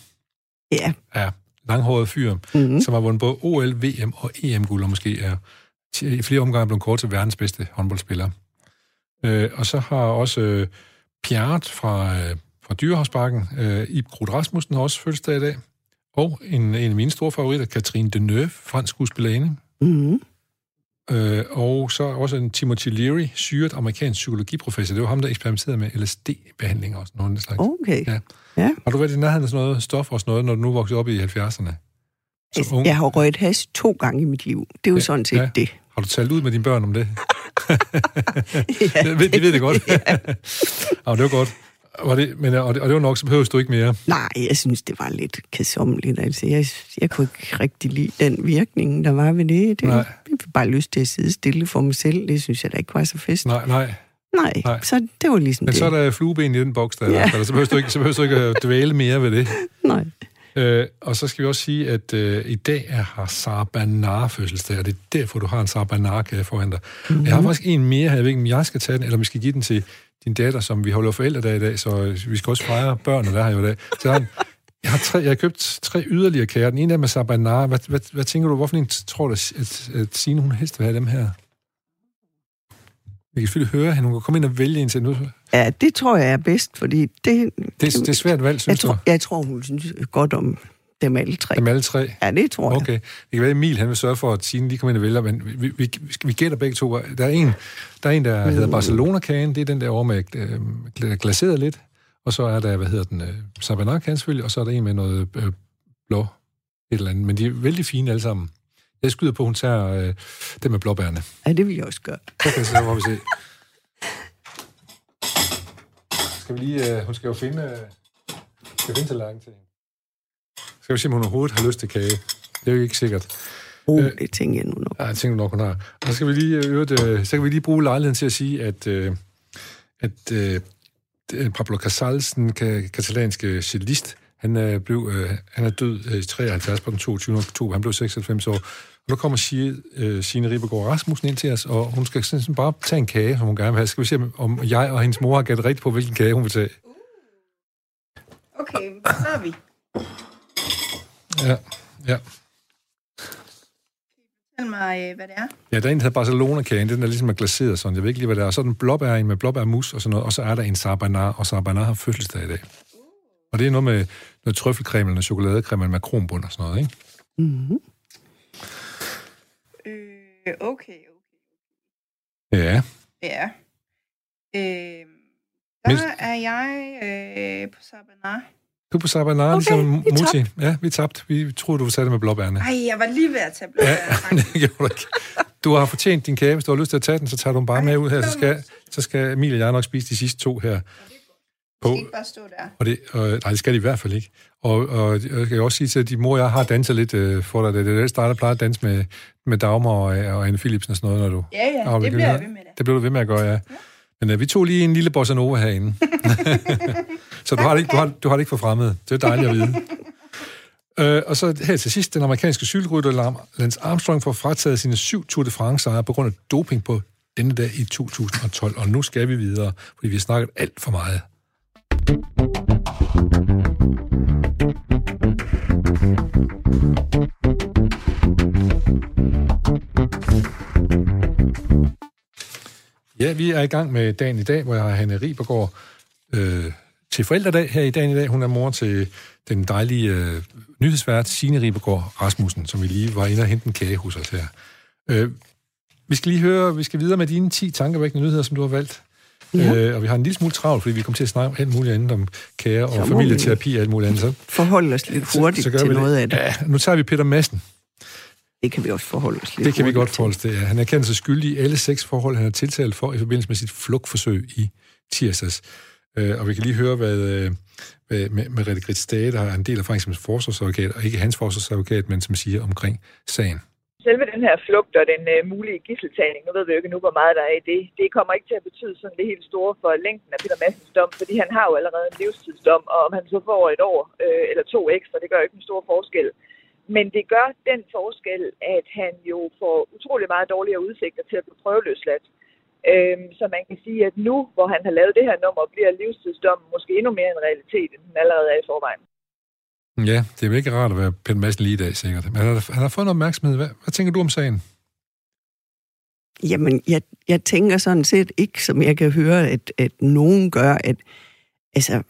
[SPEAKER 2] Ja.
[SPEAKER 1] Ja, langhåret fyr,
[SPEAKER 2] Mm-hmm.
[SPEAKER 1] som har vundet både OL, VM og EM-guld, og måske er i flere omgange blevet kort til verdens bedste håndboldspiller. Øh, og så har også øh, Pjart fra, øh, fra Dyrehavsparken, øh, Ib Krud Rasmussen har også fødselsdag i dag. Og en, en af mine store favoritter, Katrine Deneuve, fransk skuespillerinde.
[SPEAKER 2] Mm-hmm.
[SPEAKER 1] Øh, og så også en Timothy Leary, syret amerikansk psykologiprofessor. Det var ham, der eksperimenterede med LSD-behandling og sådan noget. Slags.
[SPEAKER 2] Okay.
[SPEAKER 1] Ja.
[SPEAKER 2] Ja.
[SPEAKER 1] Har du været i nærheden af sådan noget stof og sådan noget, når du nu vokset op i 70'erne? Som
[SPEAKER 2] Altså,
[SPEAKER 1] ung?
[SPEAKER 2] jeg har røget has to gange i mit liv. Det er jo
[SPEAKER 1] Ja,
[SPEAKER 2] ja, sådan set
[SPEAKER 1] ja.
[SPEAKER 2] ja. det.
[SPEAKER 1] Har du talt ud med dine børn om det?
[SPEAKER 2] ja,
[SPEAKER 1] De ved, de ved det godt. ja. det var godt. Var det, men, og, det, og det var nok, så behøver du ikke mere.
[SPEAKER 2] Nej, jeg synes, det var lidt kedsommeligt. Altså, jeg, jeg kunne ikke rigtig lide den virkning, der var ved det. det
[SPEAKER 1] Nej.
[SPEAKER 2] Bare lyst til at sidde stille for mig selv. Det synes jeg da ikke var så fest.
[SPEAKER 1] Nej, nej.
[SPEAKER 2] Nej,
[SPEAKER 1] Nej.
[SPEAKER 2] så det var ligesom
[SPEAKER 1] Men
[SPEAKER 2] det.
[SPEAKER 1] så er der flueben i den boks, der,
[SPEAKER 2] Ja.
[SPEAKER 1] ja. der så, behøver du ikke, så behøver du ikke at dvæle mere ved det.
[SPEAKER 2] Nej.
[SPEAKER 1] Øh, og så skal vi også sige, at øh, i dag er har Sara Banar fødselsdag, og det er derfor, du har en Sara Banar kage foran dig. Mm-hmm. Jeg har faktisk en mere her, jeg ved ikke, om jeg skal tage den, eller om vi skal give den til din datter, som vi holder forældredag i dag, så vi skal også fejre børnene, der har jo i dag. Så har, jeg har, tre, jeg har købt tre yderligere kager. Den ene er med. Hvad, hvad, hvad tænker du, hvorfor en tror du, at, at Signe, hun helst vil have dem her? Vi kan selvfølgelig høre hende. Hun kan komme ind og vælge en til nu.
[SPEAKER 2] Ja, det tror jeg er bedst, fordi det...
[SPEAKER 1] Det, det er svært valg, synes
[SPEAKER 2] jeg tror, jeg tror, hun synes godt om dem alle tre.
[SPEAKER 1] Dem alle tre?
[SPEAKER 2] Ja, det tror jeg.
[SPEAKER 1] Okay. Det kan være, Emil han vil sørge for, at Signe lige kommer ind og vælger, men vi, vi, vi, vi gætter begge to. Der er en, der, er en, der mm. hedder Barcelona-kagen. Det er den der over med øh, glaseret lidt. Og så er der, hvad hedder den, øh, Sabanak selvfølgelig, og så er der en med noget øh, blå et eller andet. Men de er vældig fine alle sammen. Jeg skyder på, at hun tager øh, det med blåbærne.
[SPEAKER 2] Ja, det vil jeg også gøre.
[SPEAKER 1] Okay, så må vi se. Skal vi lige... Øh, hun skal jo finde... Øh, skal finde tallerken til hende. Skal vi se, om hun overhovedet har lyst til kage. Det er jo ikke sikkert.
[SPEAKER 2] Uh, det tænker jeg nu nok.
[SPEAKER 1] Ja, jeg tænker nok, hun har. Og så skal vi lige, øh, øh, så kan vi lige bruge lejligheden til at sige, at, øh, at øh, Pablo Casals, den katalanske cellist, han er, blev, øh, han er død øh, i 73 på den 22. oktober. Han blev 96 år. Og nu kommer Signe, øh, Signe Ribergaard Rasmussen ind til os, og hun skal sådan bare tage en kage, som hun gerne vil have. Skal vi se, om jeg og hendes mor har gættet rigtigt på, hvilken kage hun vil tage?
[SPEAKER 4] Okay, så er vi.
[SPEAKER 1] Ja, ja.
[SPEAKER 4] Fortæl mig, øh, hvad det er.
[SPEAKER 1] Ja, der er en, der hedder Barcelona-kagen. Den er ligesom er glaseret sådan. Jeg ved ikke lige, hvad det er. Og så er den blåbær med blåbærmus og sådan noget. Og så er der en sabanar, og sabanar har fødselsdag i dag. Og det er noget med noget trøffelcreme eller noget chokoladecreme med makronbund og sådan noget, ikke?
[SPEAKER 4] Mm-hmm. Øh, okay, okay.
[SPEAKER 1] Ja.
[SPEAKER 4] Ja. Øh, der Men... er jeg øh, på sabanar.
[SPEAKER 1] Du på Sabanar, okay, ligesom Muti. Ja, vi tabte. Vi troede, du tage det med blåbærne.
[SPEAKER 4] Nej, jeg var lige ved at tage blåbærne. Ja, det gjorde du ikke.
[SPEAKER 1] Du har fortjent din kage. Hvis du har lyst til at tage den, så tager du den bare Ej, med ud her. Så skal, så skal Emil og jeg nok spise de sidste to her.
[SPEAKER 4] På. Det skal ikke bare stå der.
[SPEAKER 1] Og det, og, nej, det skal de i hvert fald ikke. Og, og jeg kan også sige til, at din mor og jeg har danset lidt øh, for dig. Det er det, der plejer at danse med, med Dagmar og, og Anne Philipsen og sådan noget, når du...
[SPEAKER 4] Ja, ja, det bliver jeg ved med det.
[SPEAKER 1] Det bliver du ved med at gøre, ja. ja. Men øh, vi tog lige en lille bossa nova herinde. så du har, det ikke, du, har, du har det ikke for fremmed. Det er dejligt at vide. Øh, og så her til sidst, den amerikanske cykelrytter Lance Armstrong får frataget sine syv Tour de France på grund af doping på denne dag i 2012. Og nu skal vi videre, fordi vi har snakket alt for meget. Ja, vi er i gang med dagen i dag, hvor jeg har Hanne Ribergaard øh, til forældredag her i dagen i dag. Hun er mor til den dejlige øh, nyhedsvært Signe Ribergaard Rasmussen, som vi lige var inde og hente en kage hos os her. Øh, vi skal lige høre, vi skal videre med dine 10 tankevækkende nyheder, som du har valgt. Ja. Øh, og vi har en lille smule travlt, fordi vi kommer til at snakke alt muligt andet om kære og familieterapi og alt muligt andet. Så
[SPEAKER 2] forhold os lidt hurtigt så, så til noget af det.
[SPEAKER 1] Ja, nu tager vi Peter Madsen.
[SPEAKER 2] Det kan vi også forholde os lidt
[SPEAKER 1] Det kan vi godt forholde os til, ja. Han er kendt sig skyldig i alle seks forhold, han er tiltalt for i forbindelse med sit flugtforsøg i tirsdags. Øh, og vi kan lige høre, hvad, øh, hvad med, med Rette Grit Stage, der har en del af erfaring som forsvarsadvokat, og ikke hans forsvarsadvokat, men som siger omkring sagen
[SPEAKER 5] selve den her flugt og den uh, mulige gisseltagning, nu ved vi jo ikke nu, hvor meget der er i det, det kommer ikke til at betyde sådan det helt store for længden af Peter Massens dom, fordi han har jo allerede en livstidsdom, og om han så får et år øh, eller to ekstra, det gør ikke en stor forskel. Men det gør den forskel, at han jo får utrolig meget dårligere udsigter til at blive prøveløsladt. Øhm, så man kan sige, at nu, hvor han har lavet det her nummer, bliver livstidsdommen måske endnu mere en realitet, end den allerede er i forvejen.
[SPEAKER 1] Ja, det er jo ikke rart at være Peter Madsen lige i dag, sikkert. Men han har, han har fået noget opmærksomhed. Hvad, hvad tænker du om sagen?
[SPEAKER 2] Jamen, jeg, jeg tænker sådan set ikke, som jeg kan høre, at, at nogen gør, at, altså,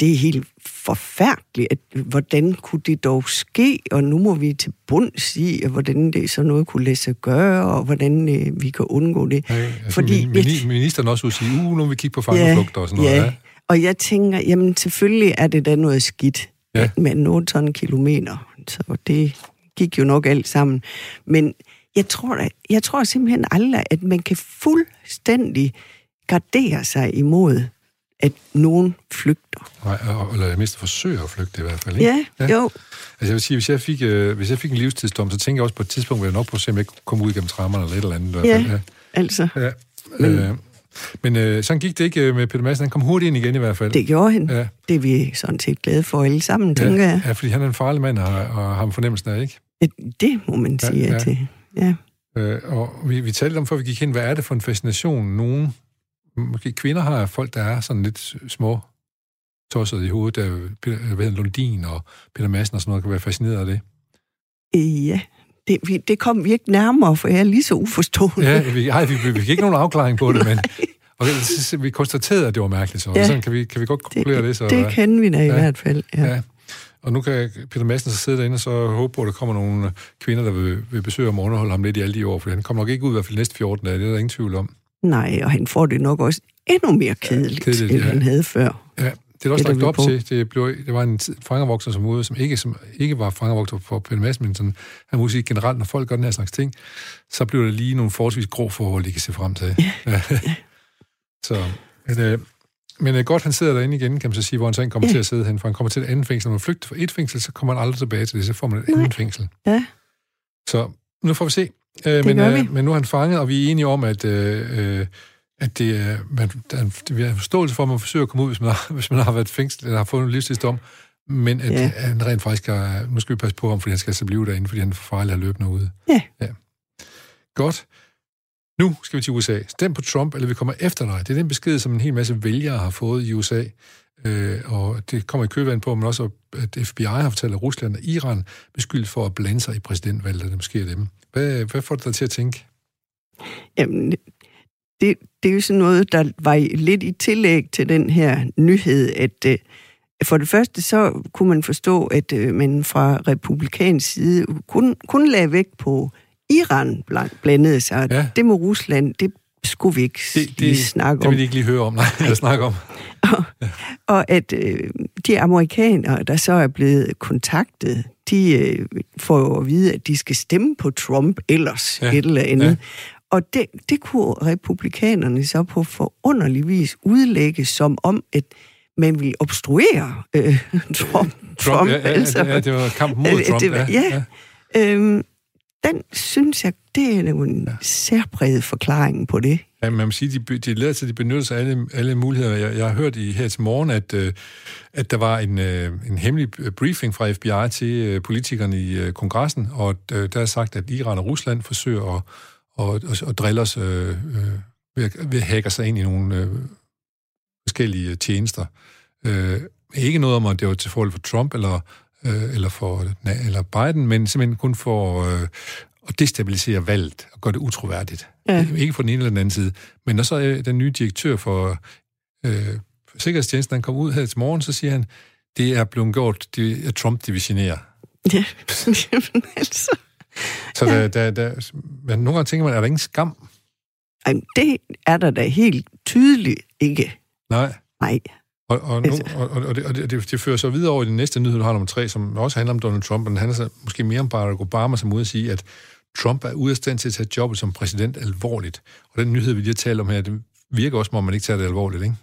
[SPEAKER 2] det er helt forfærdeligt. At, hvordan kunne det dog ske? Og nu må vi til bunds i, at hvordan det så noget kunne lade sig gøre, og hvordan øh, vi kan undgå det.
[SPEAKER 1] Ja, altså, Fordi, min, ministeren også vil sige, uh, nu vil vi kigge på fangeflugter ja, og sådan noget. Ja. ja,
[SPEAKER 2] og jeg tænker, jamen selvfølgelig er det da noget skidt ja. med 8 kilometer. Så det gik jo nok alt sammen. Men jeg tror, jeg tror simpelthen aldrig, at man kan fuldstændig gardere sig imod, at nogen flygter.
[SPEAKER 1] Nej, eller mindst forsøger at flygte i hvert fald, ikke?
[SPEAKER 2] Ja, ja. jo.
[SPEAKER 1] Altså jeg vil sige, hvis jeg fik, øh, hvis jeg fik en livstidsdom, så tænker jeg også på et tidspunkt, hvor jeg nok på at se, om jeg kunne komme ud igennem trammerne eller et eller andet.
[SPEAKER 2] Ja, ja. altså. Ja.
[SPEAKER 1] Men, øh, men øh, sådan gik det ikke øh, med Peter Madsen. Han kom hurtigt ind igen i hvert fald.
[SPEAKER 2] Det gjorde han. Ja. Det er vi sådan set glade for alle sammen,
[SPEAKER 1] ja,
[SPEAKER 2] tænker jeg.
[SPEAKER 1] Ja, fordi han er en farlig mand, og, og har fornemmelsen af, ikke?
[SPEAKER 2] Det må man sige ja, ja. til, ja.
[SPEAKER 1] Øh, og vi, vi talte om, før vi gik ind, hvad er det for en fascination, nogen måske kvinder har folk, der er sådan lidt små tosset i hovedet, der Peter, hvad Lundin og Peter Madsen og sådan noget, kan være fascineret af det.
[SPEAKER 2] Ja, det, det kom vi ikke nærmere, for jeg er lige så uforstående.
[SPEAKER 1] Ja, vi, ej, vi, vi fik ikke nogen afklaring på det, men og vi konstaterede, at det var mærkeligt, så ja, sådan kan vi, kan vi godt konkludere det. det så,
[SPEAKER 2] det kan vi da i ja, hvert fald, ja. ja.
[SPEAKER 1] Og nu kan Peter Madsen så sidde derinde og så håbe på, at der kommer nogle kvinder, der vil, vil besøge og underholde ham lidt i alle de år, for han kommer nok ikke ud i hvert fald næste 14 dage, det er der ingen tvivl om.
[SPEAKER 2] Nej, og han får det nok også endnu mere kedeligt, ja, kedeligt end ja. han havde før.
[SPEAKER 1] Ja, det er også lagt op på. til. Det, blev, det var en fangervokser som ude, som ikke, som ikke var fangervokser for Peter Madsen, men sådan, han må sige generelt, når folk gør den her slags ting, så bliver det lige nogle forholdsvis grå forhold, de kan se frem til. Ja. ja. så, men, øh, men øh, godt, han sidder derinde igen, kan man så sige, hvor han så kommer ja. til at sidde hen, for han kommer til et andet fængsel. Når man flygter fra et fængsel, så kommer han aldrig tilbage til det, så får man et Nej. andet fængsel.
[SPEAKER 2] Ja.
[SPEAKER 1] Så nu får vi se. Øh, men, øh, men nu er han fanget, og vi er enige om, at øh, øh, at det er, man, der, vi har forståelse for, at man forsøger at komme ud, hvis man har, hvis man har været fængslet eller har fået en livstidsdom, men at ja. han rent faktisk har, nu skal vi passe på ham, fordi han skal altså blive derinde, fordi han farligt at løbe noget ud.
[SPEAKER 2] Ja.
[SPEAKER 1] ja. Godt. Nu skal vi til USA. Stem på Trump, eller vi kommer efter dig. Det er den besked, som en hel masse vælgere har fået i USA. Øh, og det kommer i kølvandet på, men også at FBI har fortalt, at Rusland og Iran beskyldt for at blande sig i præsidentvalget, der måske er dem. Hvad, hvad får det dig til at tænke?
[SPEAKER 2] Jamen, det, det er jo sådan noget, der var lidt i tillæg til den her nyhed, at øh, for det første så kunne man forstå, at øh, man fra republikansk side kun, kun lagde vægt på Iran blandede sig. Ja. Det med Rusland, det skulle vi ikke det, det, lige snakke om.
[SPEAKER 1] Det vil vi ikke lige høre om, nej, eller snakke om.
[SPEAKER 2] og, ja. Og at øh, de amerikanere, der så er blevet kontaktet, de øh, får jo at vide, at de skal stemme på Trump ellers ja. et eller andet. Ja. Og det, det kunne republikanerne så på forunderlig vis udlægge som om, at man ville obstruere øh, Trump. Trump,
[SPEAKER 1] Trump ja, ja, altså. ja, det var kamp mod Trump. Det ja, ja.
[SPEAKER 2] ja. Øhm, den synes jeg, det er en ja. særpræget forklaring på det.
[SPEAKER 1] Ja, man må sige, de, de lader til, de benytter sig af alle, alle muligheder. Jeg, jeg har hørt i her til morgen, at, øh, at der var en, øh, en hemmelig briefing fra FBI til øh, politikerne i kongressen, og der er sagt, at Iran og Rusland forsøger at og, og, og driller os øh, øh, ved, ved at hacke sig ind i nogle øh, forskellige tjenester. Øh, ikke noget om, at det var til forhold for Trump eller, øh, eller, for, eller Biden, men simpelthen kun for øh, at destabilisere valget og gøre det utroværdigt. Ja. Ikke fra den ene eller den anden side. Men når så er den nye direktør for, øh, Sikkerhedstjenesten, han kom ud her til morgen, så siger han, det er blevet gjort, det er Trump divisionerer.
[SPEAKER 2] Ja, altså.
[SPEAKER 1] Så ja. der, der, der, men nogle gange tænker man, er der ingen skam?
[SPEAKER 2] Ej, det er der da helt tydeligt ikke.
[SPEAKER 1] Nej.
[SPEAKER 2] Nej.
[SPEAKER 1] Og, og, nu, altså. og, og, det, og det, det fører så videre over i den næste nyhed, du har nummer tre, som også handler om Donald Trump, men han handler så måske mere om Barack Obama, som ude at sige, at Trump er ude af stand til at tage jobbet som præsident alvorligt. Og den nyhed, vi lige har talt om her, det virker også, som om man ikke tager det alvorligt, ikke?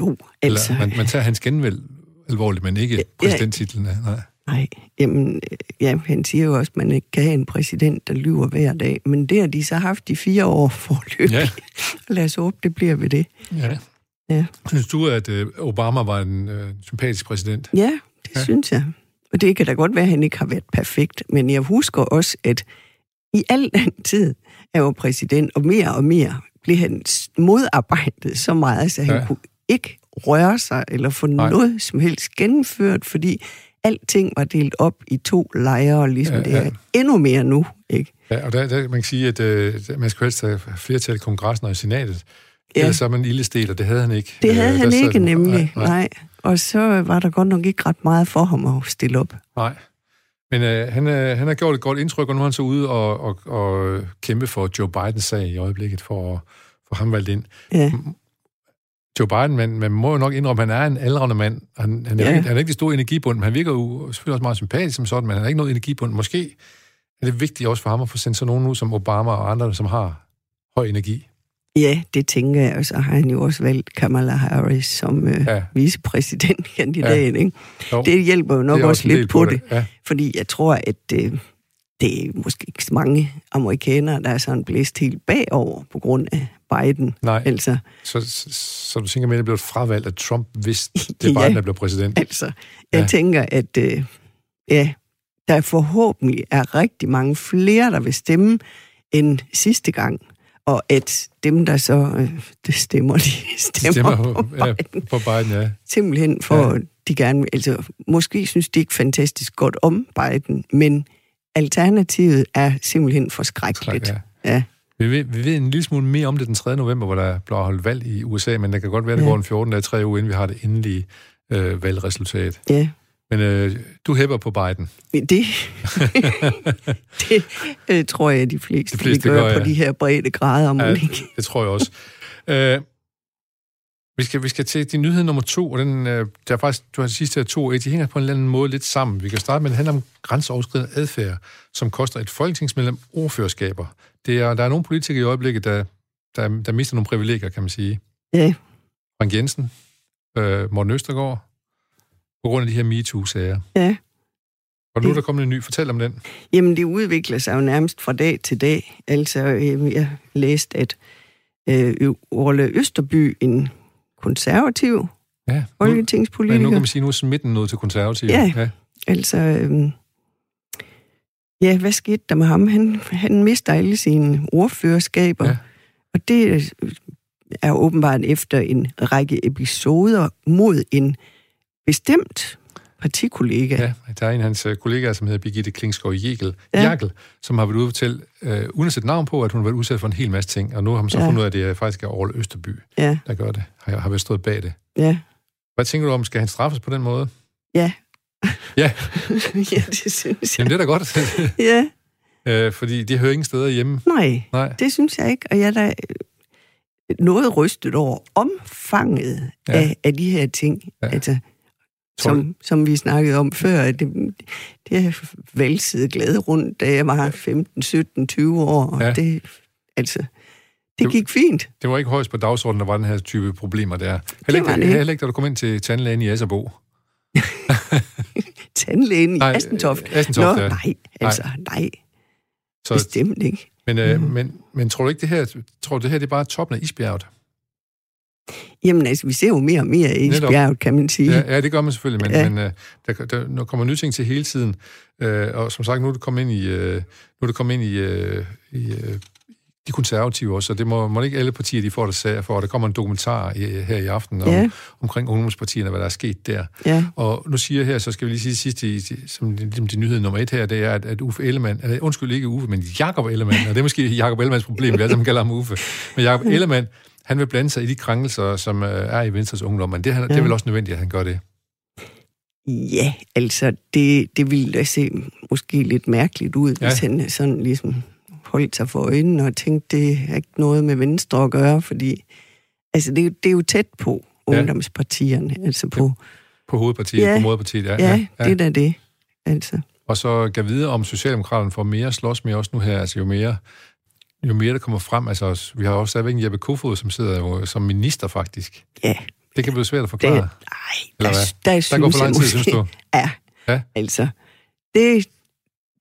[SPEAKER 2] Jo, altså...
[SPEAKER 1] Eller man, man tager hans genvalg alvorligt, men ikke præsidenttitlen. Nej.
[SPEAKER 2] Nej, jamen, ja, han siger jo også, at man ikke kan have en præsident, der lyver hver dag. Men det har de så haft i fire år forløb. Ja. Lad os håbe, det bliver ved det.
[SPEAKER 1] Ja. Ja. Synes du, at øh, Obama var en øh, sympatisk præsident?
[SPEAKER 2] Ja, det ja. synes jeg. Og det kan da godt være, at han ikke har været perfekt. Men jeg husker også, at i al den tid, han var præsident, og mere og mere, blev han modarbejdet så meget, så han ja. kunne ikke røre sig eller få Nej. noget som helst gennemført, fordi alting var delt op i to lejre, ligesom ja, det er ja. endnu mere nu. Ikke?
[SPEAKER 1] Ja, og der, der man kan sige, at øh, man skal helst have flertal i kongressen og i senatet. Ja. Ellers er man ildestel, og det havde han ikke.
[SPEAKER 2] Det havde øh, han ikke, sad, nemlig. Nej, nej. Og så var der godt nok ikke ret meget for ham at stille op.
[SPEAKER 1] Nej. Men øh, han, øh, han har gjort et godt indtryk, og nu er han så ude og, og, og kæmpe for Joe Bidens sag i øjeblikket, for at få ham valgt ind.
[SPEAKER 2] Ja.
[SPEAKER 1] Joe Biden, men man må jo nok indrømme, at han er en aldrende mand. Han, han, er, ja. ikke, han er ikke det store energibund, men han virker jo selvfølgelig også meget sympatisk som sådan, men han har ikke noget energibund. Måske er det vigtigt også for ham at få sendt sådan nogen ud som Obama og andre, som har høj energi.
[SPEAKER 2] Ja, det tænker jeg, og så har han jo også valgt Kamala Harris som øh, ja. vicepræsidentkandidat. Ja. Ikke? Det hjælper jo nok også, også lidt på, det, det. Ja. fordi jeg tror, at øh, det er måske ikke så mange amerikanere, der er sådan blæst helt bagover på grund af Biden.
[SPEAKER 1] Nej,
[SPEAKER 2] altså,
[SPEAKER 1] så, så, så du tænker, at det blev fravalgt af Trump, hvis det er Biden, der blev præsident?
[SPEAKER 2] altså, jeg ja. tænker, at øh, ja, der forhåbentlig er rigtig mange flere, der vil stemme end sidste gang. Og at dem, der så øh, det stemmer, de stemmer, stemmer på, på, ja, Biden.
[SPEAKER 1] på Biden. Ja.
[SPEAKER 2] Simpelthen for, ja. de gerne altså måske synes de ikke fantastisk godt om Biden, men alternativet er simpelthen forskrækkeligt. Skræk, ja. ja.
[SPEAKER 1] Vi ved, vi ved en lille smule mere om det den 3. november, hvor der bliver holdt valg i USA, men det kan godt være, at det ja. går en 14 dage, tre uger, inden vi har det endelige øh, valgresultat.
[SPEAKER 2] Ja.
[SPEAKER 1] Men øh, du hæpper på Biden.
[SPEAKER 2] Det, det øh, tror jeg, de fleste, de fleste gør, gør ja. på de her brede grader,
[SPEAKER 1] ja, det, det tror jeg også. øh, vi skal, vi skal til din nyhed nummer to, og den, øh, der er faktisk, du har de sidste to, de hænger på en eller anden måde lidt sammen. Vi kan starte med, det handler om grænseoverskridende adfærd, som koster et folketingsmedlem ordførerskaber. Det er, der er nogle politikere i øjeblikket, der, der, der mister nogle privilegier, kan man sige.
[SPEAKER 2] Ja.
[SPEAKER 1] Frank Jensen, øh, Morten Østergaard, på grund af de her MeToo-sager.
[SPEAKER 2] Ja.
[SPEAKER 1] Og nu er der kommet en ny. Fortæl om den.
[SPEAKER 2] Jamen, det udvikler sig jo nærmest fra dag til dag. Altså, øh, jeg læste, at øh, Orle Østerby, en konservativ ja, folketingspolitiker...
[SPEAKER 1] Men nu kan man sige, nu er smitten noget til konservativ.
[SPEAKER 2] Ja, ja. altså... Øh, ja, hvad skete der med ham? Han, han mister alle sine ordførerskaber. Ja. Og det er åbenbart efter en række episoder mod en bestemt partikollega.
[SPEAKER 1] Ja, der er en af hans øh, kollegaer, som hedder Birgitte Klingskov Jægel, ja. Jægel, som har været ude til, øh, uden at sætte navn på, at hun har været udsat for en hel masse ting, og nu har man så ja. fundet ud af, at det er faktisk er Aarhus Østerby,
[SPEAKER 2] ja.
[SPEAKER 1] der gør det, har, har været stået bag det.
[SPEAKER 2] Ja.
[SPEAKER 1] Hvad tænker du om, skal han straffes på den måde?
[SPEAKER 2] Ja.
[SPEAKER 1] Ja.
[SPEAKER 2] ja, det synes jeg.
[SPEAKER 1] Jamen, det er da godt.
[SPEAKER 2] ja.
[SPEAKER 1] Øh, fordi de hører ingen steder hjemme.
[SPEAKER 2] Nej, Nej, det synes jeg ikke, og jeg er da noget rystet over omfanget ja. af, af de her ting. Ja. Altså, som, som vi snakkede om før, at det, det er valgset glad rundt, da jeg var 15, 17, 20 år. Og ja. det, altså, det gik fint.
[SPEAKER 1] Det var ikke højst på dagsordenen, der var den her type problemer der. Heller ikke, heller ikke da du kom ind til tandlægen i Asserbo.
[SPEAKER 2] tandlægen i Astentoft?
[SPEAKER 1] Astentoft, Nå,
[SPEAKER 2] ja. nej, altså, nej. nej. Så, Bestemt ikke.
[SPEAKER 1] Men, øh, mm. men, men tror du ikke, det her, tror du, det her det er bare toppen af isbjerget?
[SPEAKER 2] Jamen altså, vi ser jo mere og mere i isbjerget, kan man sige.
[SPEAKER 1] Ja, ja, det gør man selvfølgelig, men, ja. men uh, der, der, der kommer nye ting til hele tiden. Uh, og som sagt, nu er det kommet ind i, uh, nu er det kommet ind i, uh, i uh, de konservative også, og det må, må ikke alle partier, de får det sager for, der kommer en dokumentar i, her i aften om, ja. omkring ungdomspartierne, hvad der er sket der.
[SPEAKER 2] Ja.
[SPEAKER 1] Og nu siger jeg her, så skal vi lige sige sidst, i, som de, de nyheder nummer et her, det er, at, at Uffe Ellemann, eller, undskyld ikke Uffe, men Jakob Ellemann, og det er måske Jakob Ellemanns problem, vi alle sammen kalder ham Uffe, men Jakob Ellemann, han vil blande sig i de krænkelser, som øh, er i Venstres ungdom, men det, han, ja. det er vel også nødvendigt, at han gør det.
[SPEAKER 2] Ja, altså, det, det ville da se måske lidt mærkeligt ud, ja. hvis han sådan ligesom holdt sig for øjnene og tænkte, det er ikke noget med Venstre at gøre, fordi altså, det, det er jo tæt på ungdomspartierne, ja. altså på...
[SPEAKER 1] På hovedpartiet, ja. på moderpartiet, ja.
[SPEAKER 2] Ja, ja. det er da det, altså.
[SPEAKER 1] Og så kan vide, om Socialdemokraterne får mere slås med os nu her, altså jo mere jo mere der kommer frem, altså vi har også stadigvæk en Jeppe Kofod, som sidder jo som minister faktisk.
[SPEAKER 2] Ja.
[SPEAKER 1] Det kan blive svært at forklare. Det,
[SPEAKER 2] nej, Eller der, hvad? der, der går for lang tid, synes du? Ja, ja, altså, det,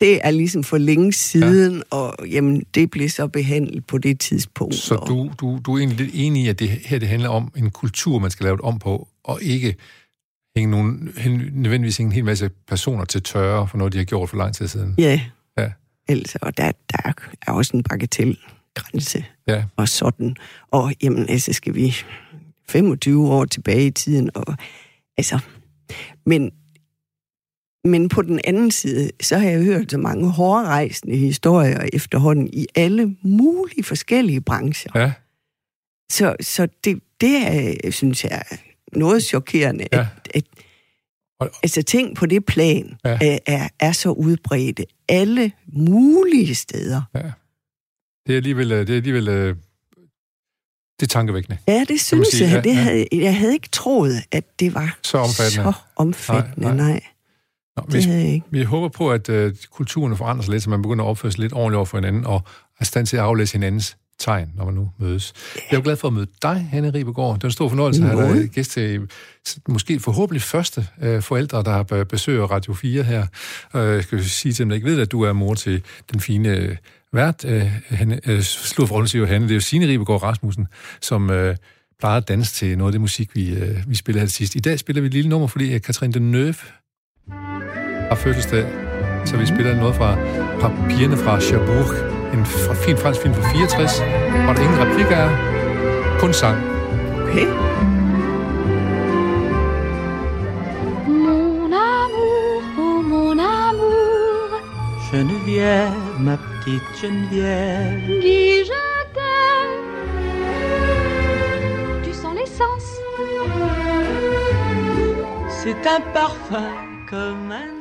[SPEAKER 2] det er ligesom for længe siden, ja. og jamen, det blev så behandlet på det tidspunkt.
[SPEAKER 1] Så
[SPEAKER 2] og...
[SPEAKER 1] du, du, du er egentlig lidt enig i, at det her det handler om en kultur, man skal lave det om på, og ikke hænge nogen, nødvendigvis hænge en hel masse personer til tørre for noget, de har gjort for lang tid siden.
[SPEAKER 2] Ja. ja. Altså, og der, der er også en bagatel grænse
[SPEAKER 1] ja.
[SPEAKER 2] og sådan. Og jamen, altså skal vi 25 år tilbage i tiden, og altså, men, men på den anden side, så har jeg hørt så mange hårdrejsende historier efterhånden i alle mulige forskellige brancher.
[SPEAKER 1] Ja.
[SPEAKER 2] Så, så det, det er, synes jeg, noget chokerende, ja. at, at Altså ting på det plan ja. er, er, er så udbredte alle mulige steder.
[SPEAKER 1] Ja. Det er alligevel, øh, det er alligevel øh, det er tankevækkende.
[SPEAKER 2] Ja, det synes jeg. Ja, det havde, jeg havde ikke troet, at det var så omfattende. Så omfattende, nej. nej. nej.
[SPEAKER 1] Nå, vi, ikke. vi håber på, at uh, kulturen forandrer sig lidt, så man begynder at opføre sig lidt ordentligt over for hinanden, og er stand til at aflæse hinandens tegn, når man nu mødes. Yeah. Jeg er glad for at møde dig, Hanne Ribegaard. Det er en stor fornøjelse at have dig gæst til måske forhåbentlig første øh, forældre, der har besøger Radio 4 her. Øh, jeg skal sige til dem, der ikke ved, at du er mor til den fine øh, vært, øh, Hanne, øh, slået siger Hanne, det er jo Signe Ribegaard Rasmussen, som øh, plejer at danse til noget af det musik, vi, øh, vi spiller her sidst. I dag spiller vi et lille nummer, fordi øh, Katrine Deneuve har fødselsdag, så vi spiller noget fra, pigerne fra Cherbourg. En fin fransk film fra 64, hvor der ingen replikker er, kun sang.
[SPEAKER 2] Okay.
[SPEAKER 6] Mon amour, oh mon amour,
[SPEAKER 7] Geneviève, ma petite Geneviève.
[SPEAKER 6] dis je t'aime. Tu sens l'essence,
[SPEAKER 7] C'est un parfum comme un